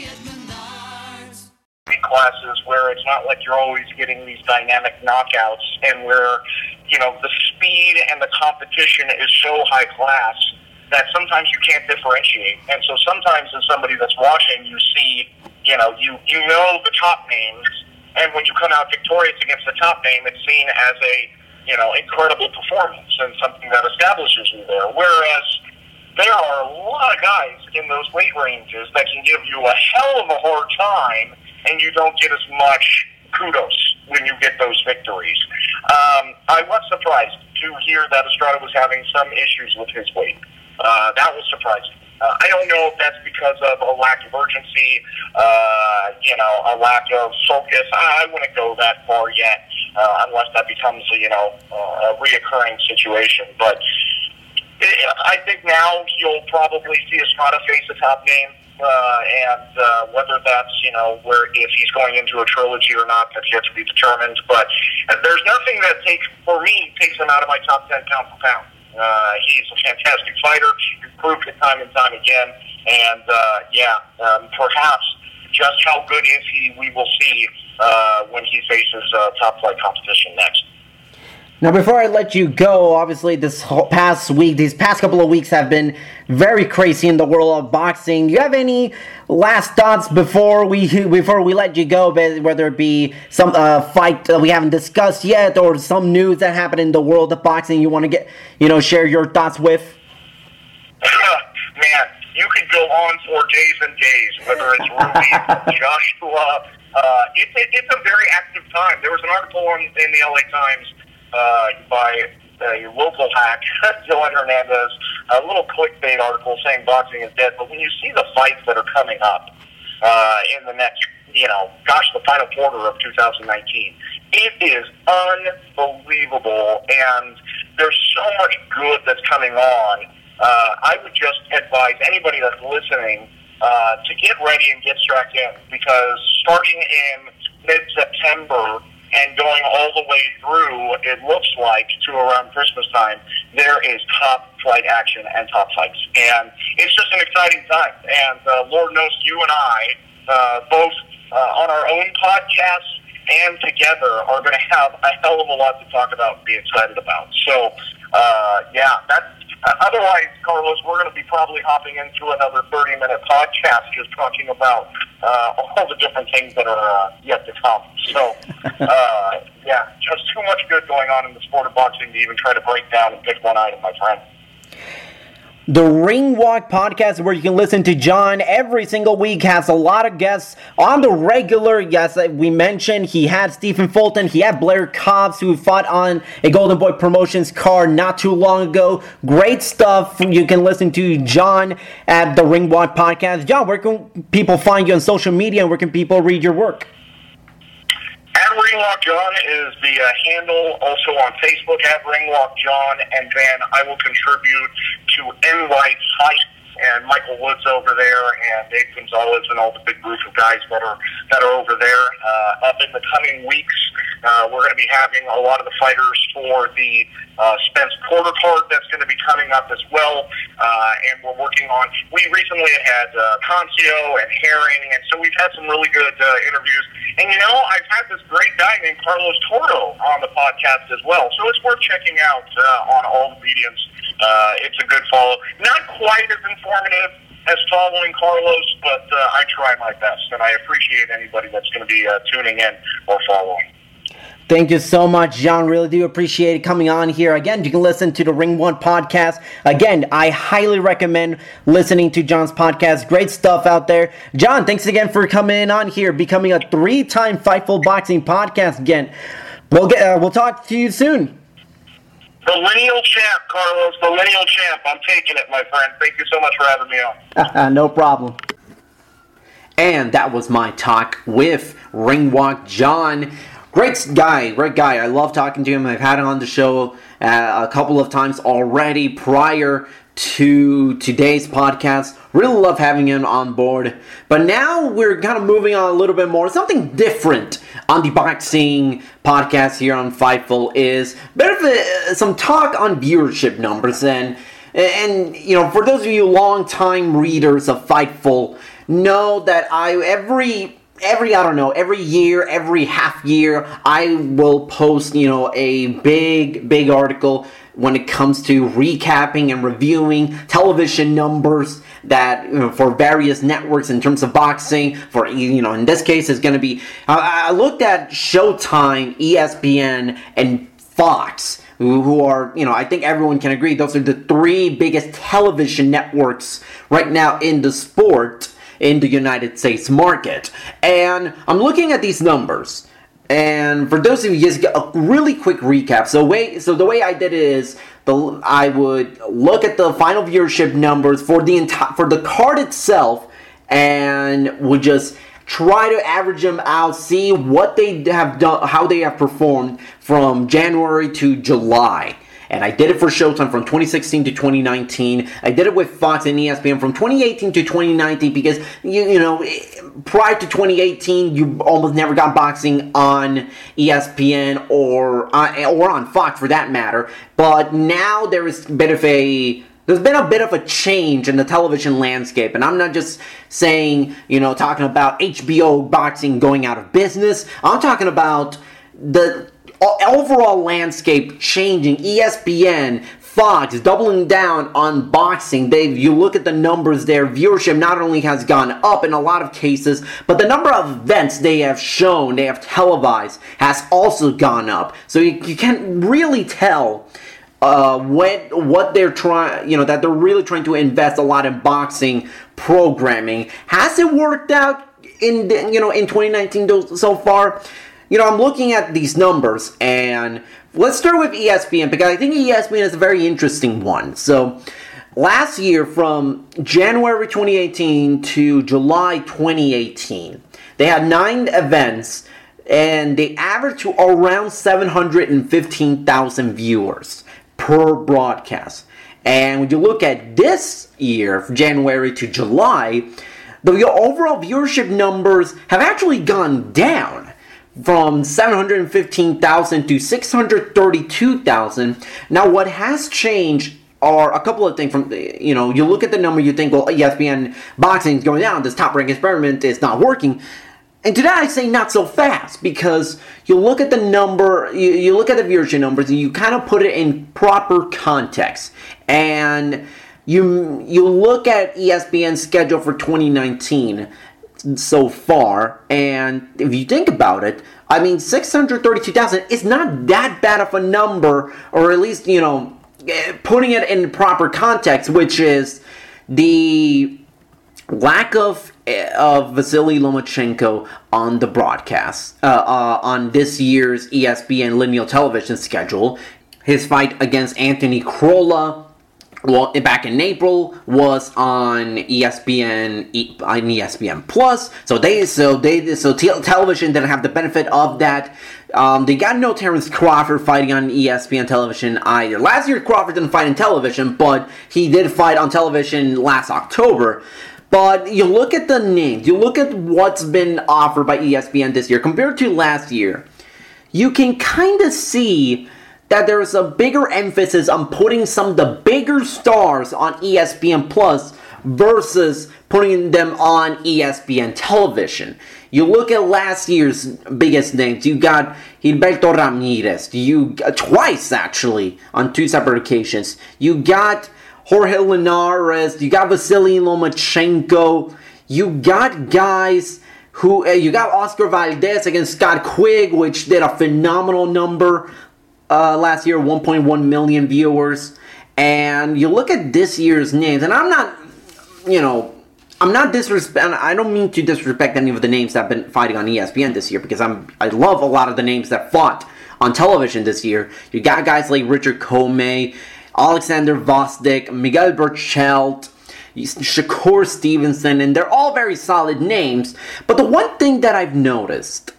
at classes where it's not like you're always getting these dynamic knockouts and where, you know, the speed and the competition is so high class that sometimes you can't differentiate. And so sometimes as somebody that's watching, you see, you know, you, you know the top names, and when you come out victorious against the top name, it's seen as a, you know, incredible performance and something that establishes you there. Whereas there are a lot of guys in those weight ranges that can give you a hell of a hard time, and you don't get as much kudos when you get those victories. Um, I was surprised to hear that Estrada was having some issues with his weight. Uh, that was surprising. Uh, I don't know if that's because of a lack of urgency, uh, you know, a lack of focus. I, I wouldn't go that far yet, uh, unless that becomes, you know, uh, a reoccurring situation. But I think now you'll probably see Estrada face a top name, uh, and uh, whether that's you know where if he's going into a trilogy or not, that's yet to be determined. But there's nothing that takes for me takes him out of my top ten pound for pound. Uh, he's a fantastic fighter. He's proved it time and time again. And uh, yeah, um, perhaps just how good is he, we will see uh, when he faces uh, top flight competition next. Now, before I let you go, obviously, this whole past week, these past couple of weeks have been very crazy in the world of boxing. Do you have any last thoughts before we before we let you go? Whether it be some uh, fight that we haven't discussed yet, or some news that happened in the world of boxing, you want to get you know share your thoughts with? Man, you could go on for days and days. Whether it's Ruby, Joshua, uh, it's it's a very active time. There was an article on, in the LA Times uh, by a local hack, Dylan Hernandez, a little clickbait article saying boxing is dead. But when you see the fights that are coming up uh, in the next, you know, gosh, the final quarter of 2019, it is unbelievable. And there's so much good that's coming on. Uh, I would just advise anybody that's listening uh, to get ready and get strapped in because starting in mid-September, and going all the way through, it looks like to around Christmas time, there is top flight action and top fights, and it's just an exciting time. And uh, Lord knows you and I, uh, both uh, on our own podcasts and together, are going to have a hell of a lot to talk about and be excited about. So, uh, yeah, that's uh, otherwise, Carlos, we're going to be probably hopping into another 30 minute podcast just talking about uh, all the different things that are uh, yet to come. So, uh, yeah, just too much good going on in the sport of boxing to even try to break down and pick one item, my friend. The Ring Walk podcast, where you can listen to John every single week, has a lot of guests on the regular. Yes, we mentioned he had Stephen Fulton, he had Blair Cobbs, who fought on a Golden Boy Promotions card not too long ago. Great stuff. You can listen to John at the Ring Walk podcast. John, where can people find you on social media and where can people read your work? At Ringwalk John is the uh, handle, also on Facebook at Ringwalk John, and then I will contribute to NY Fights and Michael Woods over there, and Dave Gonzalez, and all the big group of guys that are that are over there. Uh, up in the coming weeks, uh, we're going to be having a lot of the fighters for the uh, Spence Porter card that's going to be coming up as well, uh, and we're working on. We recently had uh, Concio and Herring, and so we've had some really good uh, interviews. And you know, I've had this great guy named Carlos Tordo on the podcast as well, so it's worth checking out uh, on all the mediums. Uh, it's a good follow. Not quite as informative as following Carlos, but uh, I try my best, and I appreciate anybody that's going to be uh, tuning in or following. Thank you so much, John. Really do appreciate it coming on here. Again, you can listen to the Ring Walk podcast. Again, I highly recommend listening to John's podcast. Great stuff out there. John, thanks again for coming on here, becoming a three-time Fightful Boxing podcast. Again, we'll get uh, we'll talk to you soon. The lineal champ, Carlos. The lineal champ. I'm taking it, my friend. Thank you so much for having me on. no problem. And that was my talk with Ringwalk John. Great guy, great guy. I love talking to him. I've had him on the show uh, a couple of times already prior to today's podcast. Really love having him on board. But now we're kind of moving on a little bit more. Something different on the boxing podcast here on Fightful is bit of a, some talk on viewership numbers and and you know for those of you long time readers of Fightful know that I every every I don't know every year, every half year, I will post you know a big big article when it comes to recapping and reviewing television numbers that you know, for various networks in terms of boxing. For you know, in this case, it's going to be. I, I looked at Showtime, ESPN, and Fox. Who are, you know, I think everyone can agree those are the three biggest television networks right now in the sport in the United States market. And I'm looking at these numbers. And for those of you, just a really quick recap. So so the way I did it is, the I would look at the final viewership numbers for the entire for the card itself, and would just try to average them out, see what they have done, how they have performed from January to July. And I did it for Showtime from 2016 to 2019. I did it with Fox and ESPN from 2018 to 2019 because you, you know prior to 2018 you almost never got boxing on ESPN or uh, or on Fox for that matter. But now there is a bit of a there's been a bit of a change in the television landscape, and I'm not just saying, you know, talking about HBO boxing going out of business. I'm talking about the overall landscape changing. ESPN, Fox doubling down on boxing. They you look at the numbers there, viewership not only has gone up in a lot of cases, but the number of events they have shown, they have televised, has also gone up. So you, you can really tell uh, what what they're trying, you know, that they're really trying to invest a lot in boxing programming. Has it worked out in you know in 2019 so far? You know, I'm looking at these numbers, and let's start with ESPN because I think ESPN is a very interesting one. So. Last year, from January 2018 to July 2018, they had nine events and they averaged to around 715,000 viewers per broadcast. And when you look at this year, January to July, the overall viewership numbers have actually gone down from 715,000 to 632,000. Now, what has changed are a couple of things from you know you look at the number you think well ESPN boxing is going down this top rank experiment is not working and today I say not so fast because you look at the number, you, you look at the viewership numbers, and you kind of put it in proper context. And you you look at ESPN's schedule for 2019 so far, and if you think about it, I mean 632,000 is not that bad of a number, or at least you know eh, putting it in proper context, which is the lack of of Vasily Lomachenko on the broadcast uh, uh, on this year's ESPN linear television schedule. His fight against Anthony Crolla, well, back in April was on ESPN on ESPN Plus. So they so they so t- television didn't have the benefit of that. Um, they got no Terence Crawford fighting on ESPN television either. Last year Crawford didn't fight in television, but he did fight on television last October. But you look at the names, you look at what's been offered by ESPN this year compared to last year, you can kind of see that there's a bigger emphasis on putting some of the bigger stars on ESPN Plus versus putting them on ESPN television. You look at last year's biggest names. You got Gilberto Ramirez. You twice actually on two separate occasions. You got Jorge Linares, you got Vasily Lomachenko, you got guys who uh, you got Oscar Valdez against Scott Quigg, which did a phenomenal number uh, last year, 1.1 million viewers. And you look at this year's names, and I'm not, you know, I'm not disrespect. I don't mean to disrespect any of the names that have been fighting on ESPN this year because I'm I love a lot of the names that fought on television this year. You got guys like Richard Commey, Alexander Gvozdyk, Miguel Berchelt, Shakur Stevenson, and they're all very solid names. But the one thing that I've noticed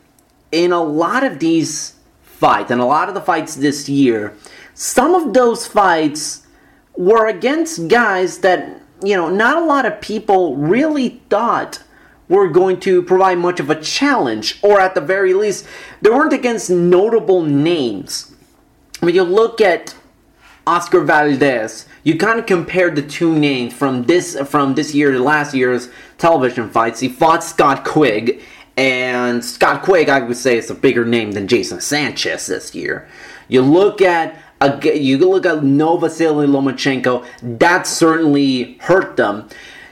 in a lot of these fights, and a lot of the fights this year, some of those fights were against guys that, you know, not a lot of people really thought were going to provide much of a challenge, or at the very least, they weren't against notable names. When you look at Oscar Valdez. You kind of compared the two names from this from this year to last year's television fights. He fought Scott Quigg, And Scott Quigg, I would say, is a bigger name than Jason Sanchez this year. You look at you look at Novasily Lomachenko, that certainly hurt them.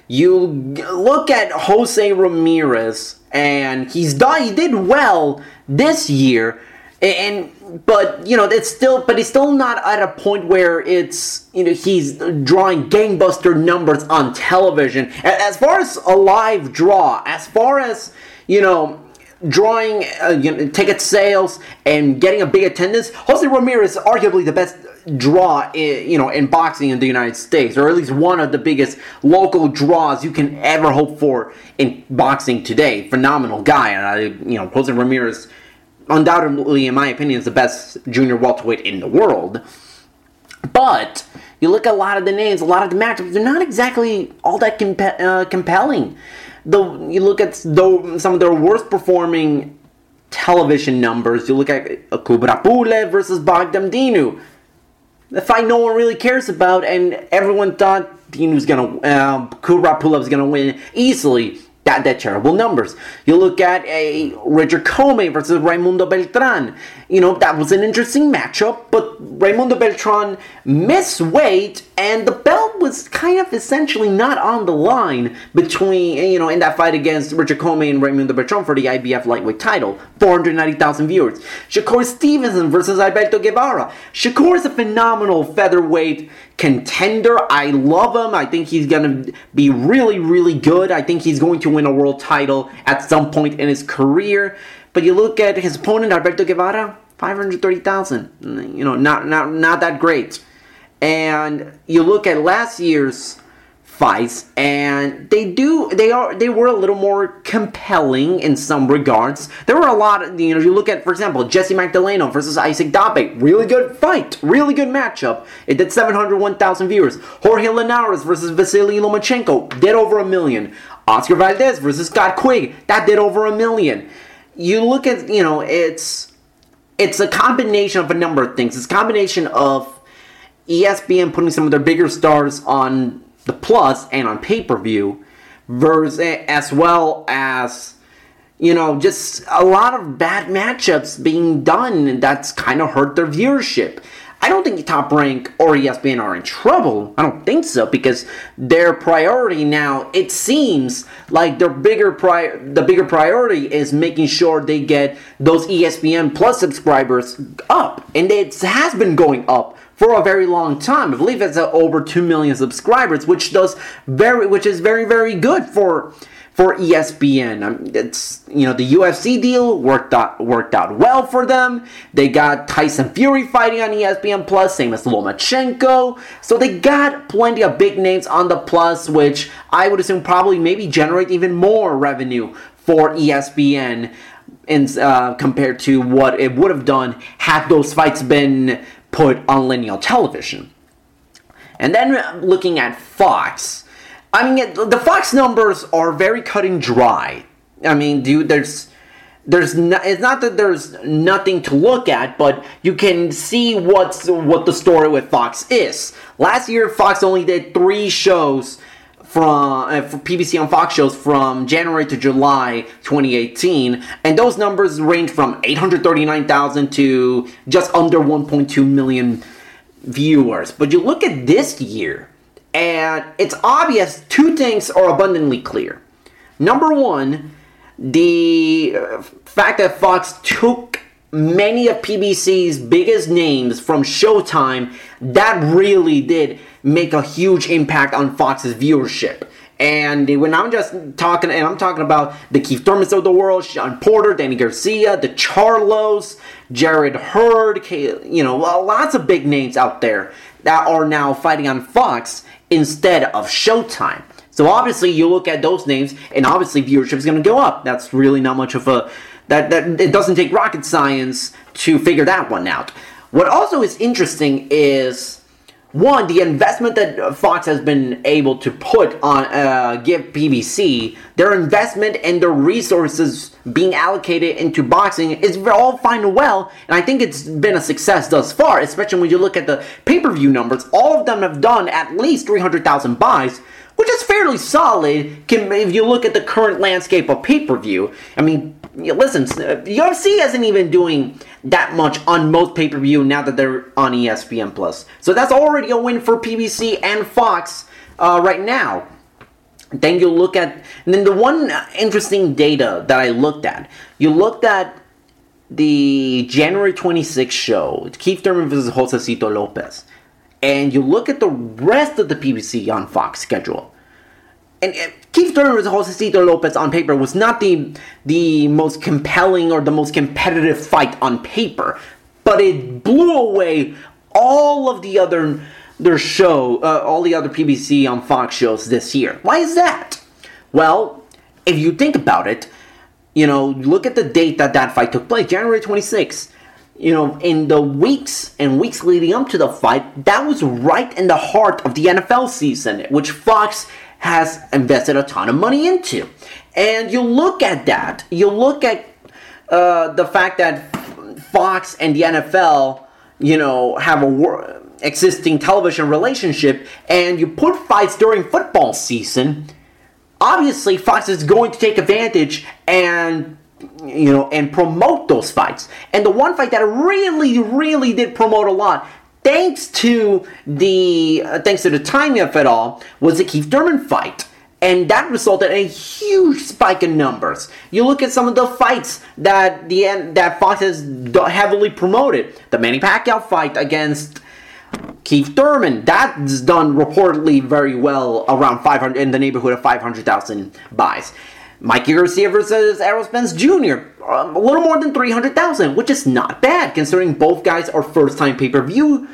You look at Jose Ramirez, and he's done. He did well this year, and but you know it's still but he's still not at a point where it's you know he's drawing gangbuster numbers on television as far as a live draw as far as you know drawing uh, you know, ticket sales and getting a big attendance jose ramirez is arguably the best draw in, you know in boxing in the united states or at least one of the biggest local draws you can ever hope for in boxing today phenomenal guy and i you know jose ramirez undoubtedly, in my opinion, is the best junior welterweight in the world. But you look at a lot of the names, a lot of the matchups, they're not exactly all that comp- uh, compelling. Though you look at though some of their worst performing television numbers, you look at Kubrat Pulev versus Bogdan Dinu. The fight no one really cares about, and everyone thought Dinu's gonna, uh, was gonna win easily that, that terrible numbers. You look at a Richard Commey versus Raimundo Beltran. You know, that was an interesting matchup, but Raimundo Beltran missed weight and the belt was kind of essentially not on the line between, you know, in that fight against Richard Commey and Raimundo Beltran for the IBF lightweight title. 490,000 viewers. Shakur Stevenson versus Alberto Guevara. Shakur is a phenomenal featherweight contender. I love him. I think he's going to be really, really good. I think he's going to win a world title at some point in his career. But you look at his opponent, Alberto Guevara, 530,000. You know, not, not, not that great. And you look at last year's fights and they do they are they were a little more compelling in some regards. There were a lot of you know you look at for example jesse magdaleno versus isaac dabe. Really good fight. Really good matchup. It did 701000 viewers. Jorge linares versus vasily lomachenko did over a million. Oscar valdez versus scott quigg that did over a million. You look at you know it's it's a combination of a number of things. It's a combination of espn putting some of their bigger stars on the plus and on pay-per-view versus as well as you know just a lot of bad matchups being done and that's kind of hurt their viewership. I don't think top rank or espn are in trouble. I don't think so because their priority now it seems like their bigger pri- the bigger priority is making sure they get those espn plus subscribers up. And it has been going up for a very long time. I believe it's uh, over two million subscribers, which does very, which is very, very good for for ESPN. Um, it's you know the UFC deal worked out worked out well for them. They got Tyson Fury fighting on ESPN Plus, same as Lomachenko. So they got plenty of big names on the Plus, which I would assume probably maybe generate even more revenue for ESPN. In, uh, compared to what it would have done had those fights been put on linear television. And then uh, looking at Fox, I mean, the Fox numbers are very cut and dry. I mean, dude, there's there's no, it's not that there's nothing to look at, but you can see what's what the story with Fox is. Last year, Fox only did three shows from uh, PBC on Fox shows from January to July 2018, and those numbers range from 839,000 to just under 1.2 million viewers. But you look at this year, and it's obvious two things are abundantly clear. Number one, the uh, fact that Fox took many of PBC's biggest names from Showtime, that really did make a huge impact on Fox's viewership. And when I'm just talking, and I'm talking about the Keith Thurmans of the world, Sean Porter, Danny Garcia, the Charlos, Jarrett Hurd, you know, lots of big names out there that are now fighting on Fox instead of Showtime. So obviously, you look at those names, and obviously viewership is going to go up. That's really not much of a that that it doesn't take rocket science to figure that one out. What also is interesting is one, the investment that Fox has been able to put on uh, give PBC, their investment and their resources being allocated into boxing is all fine and well, and I think it's been a success thus far. Especially when you look at the pay-per-view numbers, all of them have done at least three hundred thousand buys, which is fairly solid can, if you look at the current landscape of pay per view. I mean, listen, UFC isn't even doing that much on most pay per view now that they're on ESPN Plus. So that's already a win for PBC and Fox uh, right now. Then you look at, and then the one interesting data that I looked at, you looked at the January 26th show, Keith Thurman versus Josecito Lopez, and you look at the rest of the PBC on Fox schedule. And uh, Keith Thurman versus Josecito Lopez on paper was not the the most compelling or the most competitive fight on paper, but it blew away all of the other their show, uh, all the other PBC on Fox shows this year. Why is that? Well, if you think about it, you know, look at the date that that fight took place, January 26th. You know, in the weeks and weeks leading up to the fight, that was right in the heart of the NFL season, which Fox has invested a ton of money into. And you look at that, you look at uh, the fact that Fox and the NFL, you know, have a existing television relationship, and you put fights during football season obviously Fox is going to take advantage and you know and promote those fights. And the one fight that really, really did promote a lot, thanks to the uh, thanks to the timing of it all, was the Keith Thurman fight. And that resulted in a huge spike in numbers. You look at some of the fights that the that Fox has heavily promoted. The Manny Pacquiao fight against Keith Thurman, that's done reportedly very well, around 500 in the neighborhood of 500,000 buys. Mikey Garcia versus Errol Spence Jr., um, a little more than 300,000, which is not bad considering both guys are first-time pay-per-view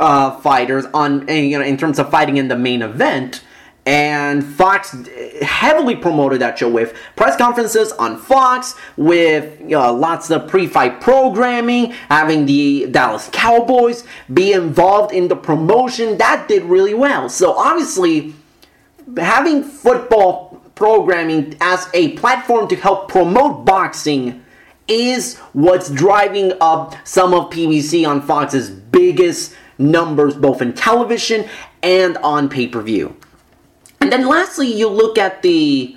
uh, fighters on you know in terms of fighting in the main event. And Fox heavily promoted that show with press conferences on Fox, with you know, lots of pre-fight programming, having the Dallas Cowboys be involved in the promotion. That did really well. So obviously, having football programming as a platform to help promote boxing is what's driving up some of PBC on Fox's biggest numbers, both in television and on pay-per-view. And then lastly, you look at the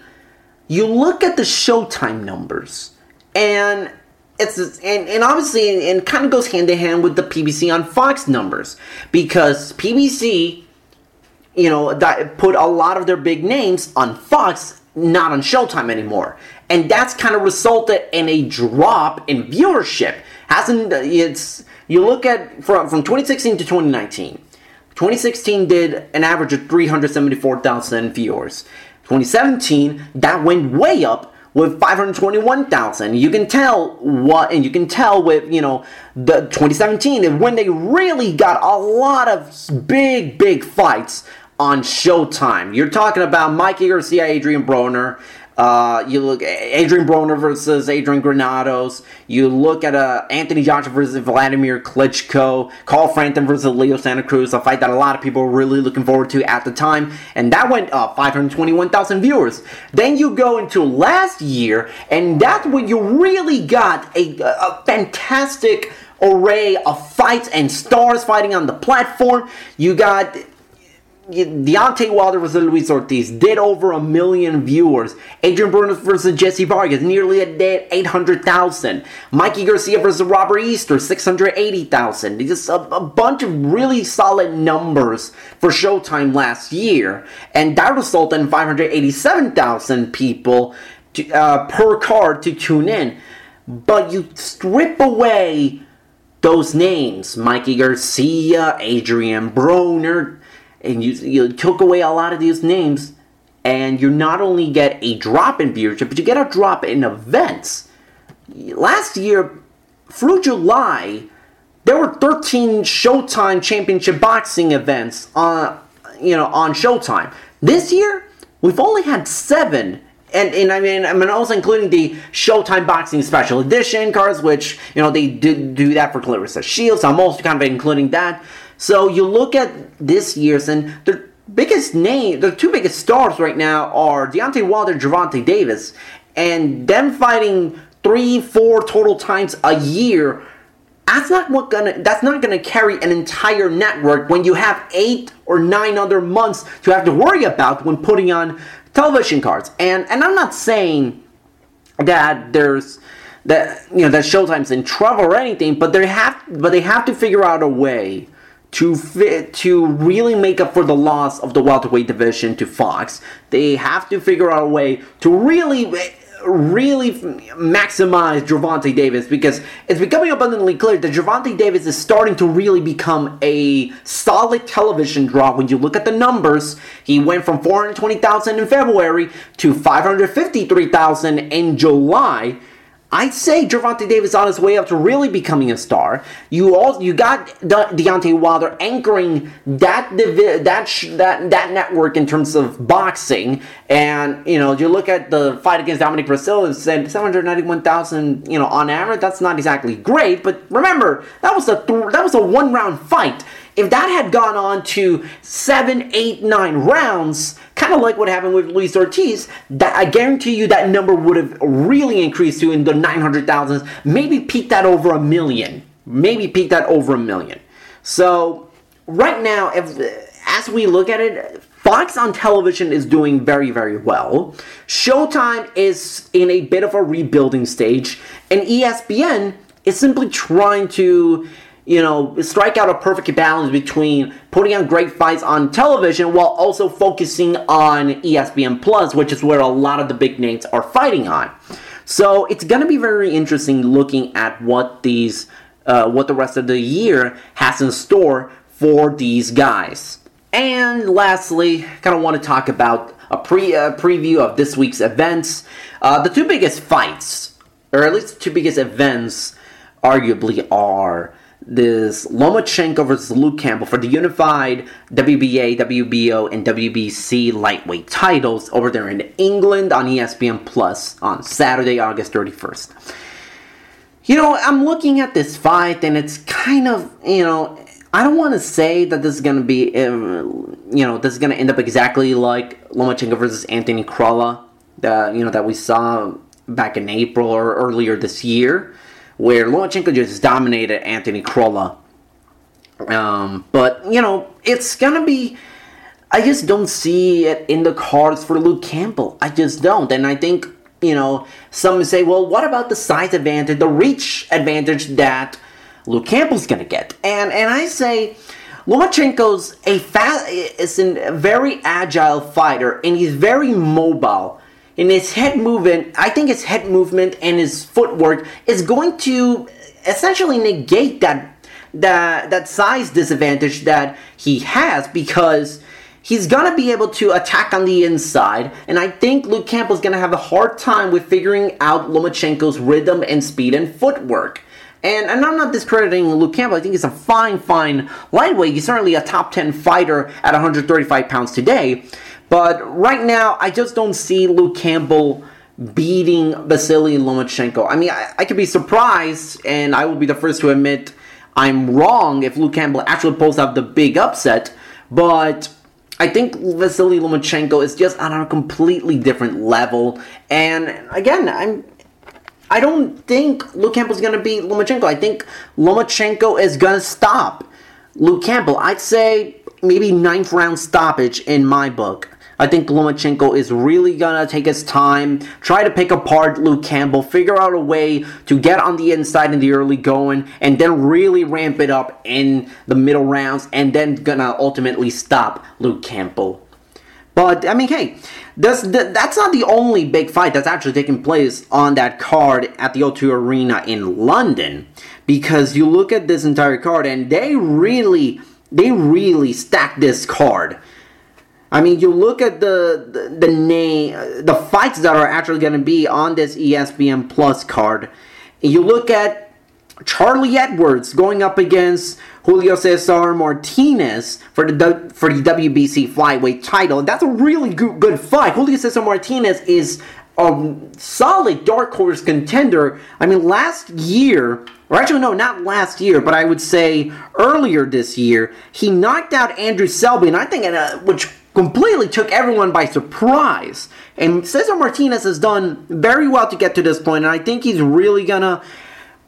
you look at the Showtime numbers, and it's and, and obviously and, kind of goes hand in hand with the PBC on Fox numbers because PBC, you know, that put a lot of their big names on Fox, not on Showtime anymore, and that's kind of resulted in a drop in viewership. Hasn't it's you look at from from 2016 to 2019. 2016 did an average of 374,000 viewers. 2017, that went way up with 521,000. You can tell what, and you can tell with, you know, the 2017 is when they really got a lot of big, big fights on Showtime. You're talking about Mikey Garcia, Adrian Broner, uh, you look Adrian Broner versus Adrian Granados. You look at uh, Anthony Joshua versus Vladimir Klitschko. Carl Frampton versus Leo Santa Cruz, a fight that a lot of people were really looking forward to at the time, and that went up 521,000 viewers. Then you go into last year, and that's when you really got a, a fantastic array of fights and stars fighting on the platform. You got Deontay Wilder versus Luis Ortiz did over a million viewers. Adrian Broner versus Jesse Vargas nearly a dead 800,000. Mikey Garcia versus Robert Easter 680,000. Just a, a bunch of really solid numbers for Showtime last year, and that resulted in 587,000 people to, uh, per card to tune in. But you strip away those names Mikey Garcia, Adrian Broner, and you, you took away a lot of these names, and you not only get a drop in viewership, but you get a drop in events. Last year, through July, there were 13 Showtime Championship boxing events on, you know, on Showtime. This year, we've only had seven. And, and I mean, I mean, also including the Showtime Boxing Special Edition cards, which, you know, they did do that for Claressa Shields. I'm also kind of including that. So you look at this year's, and the biggest name, the two biggest stars right now are Deontay Wilder, Gervonta Davis, and them fighting three, four total times a year that's not what gonna that's not gonna carry an entire network when you have eight or nine other months to have to worry about when putting on television cards. And and I'm not saying that there's that you know that Showtime's in trouble or anything, but they have but they have to figure out a way to fit to really make up for the loss of the welterweight division to Fox. They have to figure out a way to really really maximize Gervonta Davis because it's becoming abundantly clear that Gervonta Davis is starting to really become a solid television draw. When you look at the numbers, he went from 420,000 in February to 553,000 in July. I'd say Gervonta Davis on his way up to really becoming a star. You all you got De- Deontay Wilder anchoring that divi- that sh- that that network in terms of boxing, and you know you look at the fight against Dominic Breazeale and said seven hundred ninety one thousand. You know on average, that's not exactly great, but remember that was a th- that was a one round fight. If that had gone on to seven, eight, nine rounds, kind of like what happened with Luis Ortiz, that I guarantee you that number would have really increased to in the 900,000s, maybe peaked at over a million. Maybe peaked at over a million. So, right now, if, as we look at it, Fox on television is doing very, very well. Showtime is in a bit of a rebuilding stage, and ESPN is simply trying to you know, strike out a perfect balance between putting on great fights on television while also focusing on ESPN Plus, which is where a lot of the big names are fighting on. So it's going to be very interesting looking at what these, uh, what the rest of the year has in store for these guys. And lastly, kind of want to talk about a pre uh, preview of this week's events. Uh, the two biggest fights, or at least the two biggest events, arguably are this Lomachenko versus Luke Campbell for the unified WBA, WBO, and WBC lightweight titles over there in England on ESPN Plus on Saturday, August 31st. You know, I'm looking at this fight and it's kind of, you know, I don't want to say that this is going to be, um, you know, this is going to end up exactly like Lomachenko versus Anthony Crolla, that, you know, that we saw back in April or earlier this year where Lomachenko just dominated Anthony Crolla. Um, but you know, it's gonna be. I just don't see it in the cards for Luke Campbell. I just don't, and I think you know some say, well, what about the size advantage, the reach advantage that Luke Campbell's gonna get? And and I say. Lomachenko's a fast, is a very agile fighter, and he's very mobile in his head movement, I think his head movement and his footwork is going to essentially negate that that that size disadvantage that he has because he's gonna be able to attack on the inside, and I think Luke Campbell's gonna have a hard time with figuring out Lomachenko's rhythm and speed and footwork. And, and I'm not discrediting Luke Campbell. I think he's a fine, fine lightweight. He's certainly a top 10 fighter at 135 pounds today. But right now, I just don't see Luke Campbell beating Vasily Lomachenko. I mean, I, I could be surprised, and I will be the first to admit I'm wrong if Luke Campbell actually pulls out the big upset. But I think Vasily Lomachenko is just on a completely different level. And again, I'm I don't think Luke Campbell's gonna beat Lomachenko. I think Lomachenko is gonna stop Luke Campbell. I'd say maybe ninth round stoppage in my book. I think Lomachenko is really gonna take his time, try to pick apart Luke Campbell, figure out a way to get on the inside in the early going, and then really ramp it up in the middle rounds, and then gonna ultimately stop Luke Campbell. But I mean, hey, that's that's not the only big fight that's actually taking place on that card at the O2 Arena in London. Because you look at this entire card, and they really, they really stacked this card. I mean, you look at the the, the name, the fights that are actually going to be on this ESPN Plus card. You look at Charlie Edwards going up against Julio Cesar Martinez for the for the WBC flyweight title. That's a really good, good fight. Julio Cesar Martinez is a solid dark horse contender. I mean, last year, or actually no, not last year, but I would say earlier this year, he knocked out Andrew Selby, and I think uh, which completely took everyone by surprise. And Cesar Martinez has done very well to get to this point, and I think he's really gonna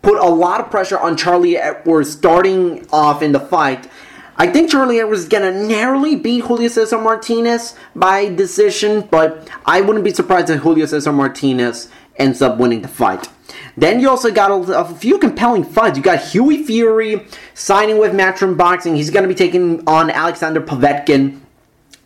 put a lot of pressure on Charlie Edwards starting off in the fight. I think Charlie Edwards is gonna narrowly beat Julio Cesar Martinez by decision, but I wouldn't be surprised if Julio Cesar Martinez ends up winning the fight. Then you also got a, few compelling fights. You got Hughie Fury signing with Matchroom Boxing. He's going to be taking on Alexander Povetkin.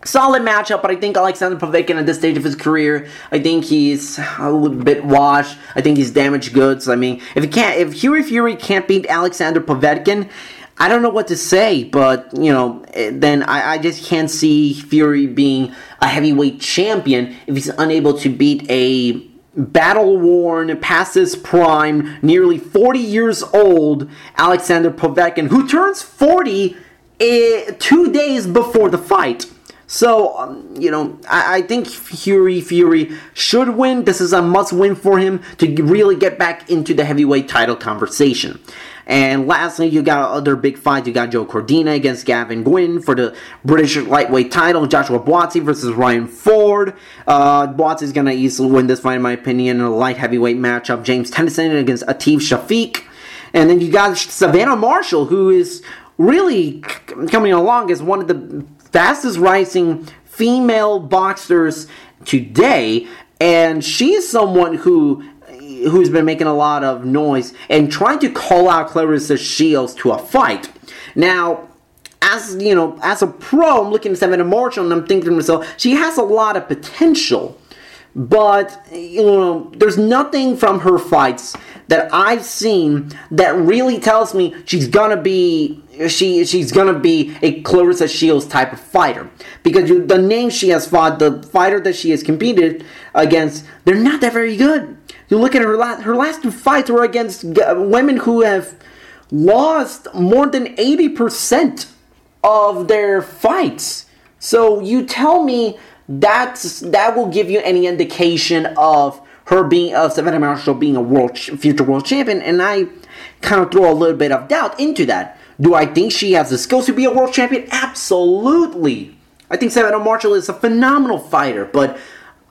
Solid matchup, but I think Alexander Povetkin at this stage of his career, I think he's a little bit washed. I think he's damaged goods. I mean, if he can't, if Hughie Fury can't beat Alexander Povetkin, I don't know what to say, but you know, eh, then I, I just can't see Fury being a heavyweight champion if he's unable to beat a battle worn, past his prime, nearly 40 years old Alexander Povetkin, who turns 40 eh, two days before the fight. So, um, you know, I, I think Fury Fury should win. This is a must win for him to really get back into the heavyweight title conversation. And lastly, you got other big fights. You got Joe Cordina against Gavin Gwynn for the British lightweight title. Joshua Buatsi versus Ryan Ford. Uh, is going to easily win this fight, in my opinion, in a light heavyweight matchup. James Tennyson against Atif Shafiq. And then you got Savannah Marshall, who is really coming along as one of the fastest rising female boxers today. And she's someone who who's been making a lot of noise and trying to call out Claressa Shields to a fight. Now, as you know, as a pro, I'm looking at Savannah Marshall and I'm thinking to myself, she has a lot of potential. But you know, there's nothing from her fights that I've seen that really tells me she's gonna be she she's gonna be a Claressa Shields type of fighter because you, the name she has fought, the fighter that she has competed against, they're not that very good. You look at her last her last two fights were against women who have lost more than eighty percent of their fights. So you tell me that's that will give you any indication of her being of Savannah Marshall being a world future world champion, and I kind of throw a little bit of doubt into that. Do I think she has the skills to be a world champion? Absolutely. I think Savannah Marshall is a phenomenal fighter, but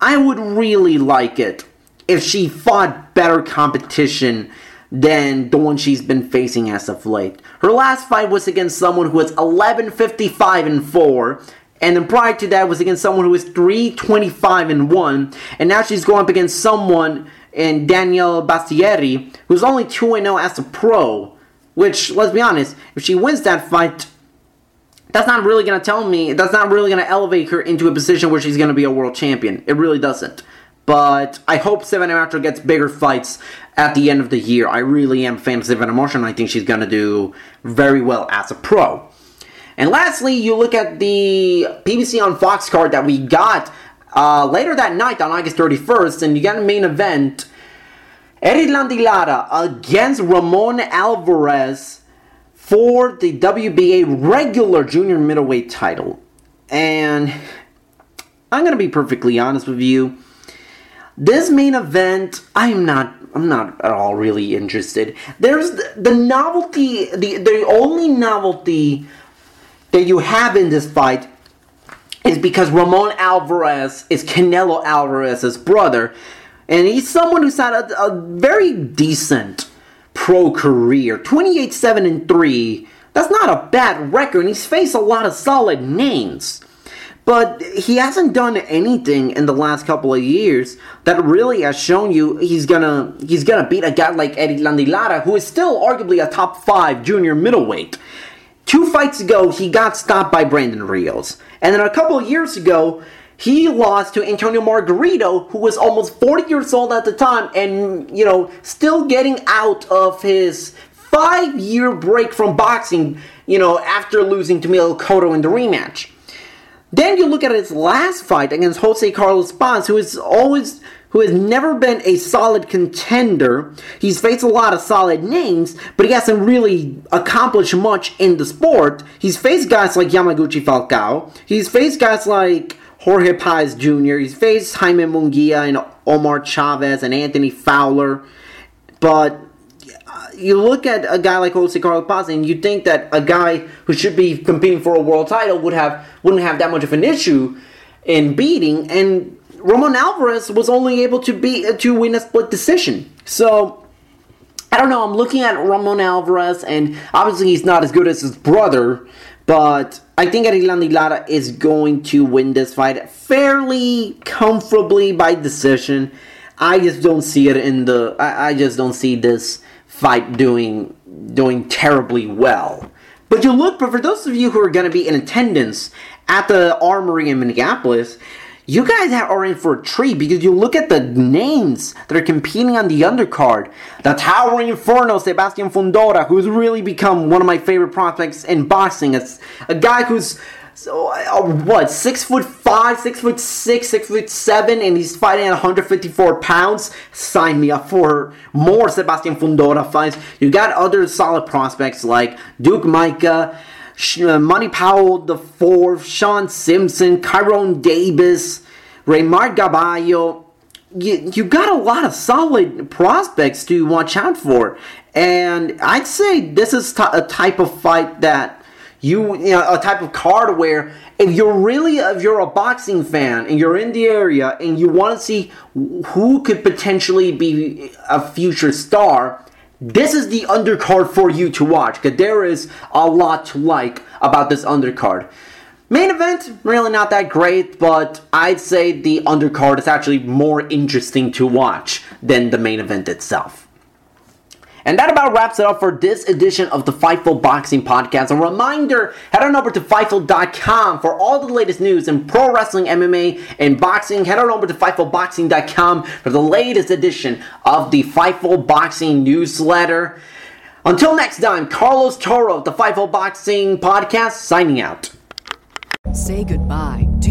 I would really like it if she fought better competition than the one she's been facing as of late. Her last fight was against someone who was 1155 and 4, and then prior to that was against someone who was 325 and 1, and now she's going up against someone in Daniel Bastieri who's only 2 0 as a pro. Which, let's be honest, if she wins that fight, that's not really going to tell me, that's not really going to elevate her into a position where she's going to be a world champion. It really doesn't. But I hope Savannah Marshall gets bigger fights at the end of the year. I really am fan of Savannah Marshall, and I think she's going to do very well as a pro. And lastly, you look at the PBC on Fox card that we got uh, later that night on August 31st, and you got a main event. Erislandy Lara against Ramon Alvarez for the WBA regular junior middleweight title. And I'm going to be perfectly honest with you. This main event, I'm not I'm not at all really interested. There's the, the novelty, the the only novelty that you have in this fight is because Ramon Alvarez is Canelo Alvarez's brother, and he's someone who's had a, a very decent pro career 28 7 and 3. That's not a bad record, and he's faced a lot of solid names. But he hasn't done anything in the last couple of years that really has shown you he's gonna he's gonna beat a guy like Erislandy Lara, who is still arguably a top five junior middleweight. Two fights ago, he got stopped by Brandon Rios, and then a couple of years ago, he lost to Antonio Margarito, who was almost 40 years old at the time, and you know still getting out of his five-year break from boxing. You know after losing to Miguel Cotto in the rematch. Then you look at his last fight against Jose Carlos Paz, who is always who has never been a solid contender. He's faced a lot of solid names, but he hasn't really accomplished much in the sport. He's faced guys like Yamaguchi Falcao. He's faced guys like Jorge Paez Jr. He's faced Jaime Munguia and Omar Chavez and Anthony Fowler. But uh, you look at a guy like Jose Carlos Paz and you think that a guy who should be competing for a world title would have wouldn't have that much of an issue in beating and Ramon Alvarez was only able to be to win a split decision. So I don't know. I'm looking at Ramon Alvarez, and obviously he's not as good as his brother, but I think Erislandy Lara is going to win this fight fairly comfortably by decision. I just don't see it in the. I, I just don't see this fight doing doing terribly well. But you look, but for those of you who are going to be in attendance at the Armory in Minneapolis, you guys are in for a treat because you look at the names that are competing on the undercard. The Towering Inferno, Sebastian Fundora, who's really become one of my favorite prospects in boxing. It's a guy who's so uh, what six foot five, six foot six, six foot seven, and he's fighting at 154 pounds. Sign me up for more Sebastian Fundora fights. You got other solid prospects like Duke Micah. Uh, Money Powell the fourth, Sean Simpson, Kyrone Davis, Reymart Gaballo. You, you got a lot of solid prospects to watch out for. And I'd say this is t- a type of fight that you, you know, a type of card where if you're really, if you're a boxing fan and you're in the area and you want to see who could potentially be a future star, this is the undercard for you to watch because there is a lot to like about this undercard. Main event, really not that great, but I'd say the undercard is actually more interesting to watch than the main event itself. And that about wraps it up for this edition of the Fightful Boxing Podcast. A reminder, head on over to Fightful.com for all the latest news in pro wrestling, MMA, and boxing. Head on over to FightfulBoxing.com for the latest edition of the Fightful Boxing newsletter. Until next time, Carlos Toro of the Fightful Boxing Podcast signing out. Say goodbye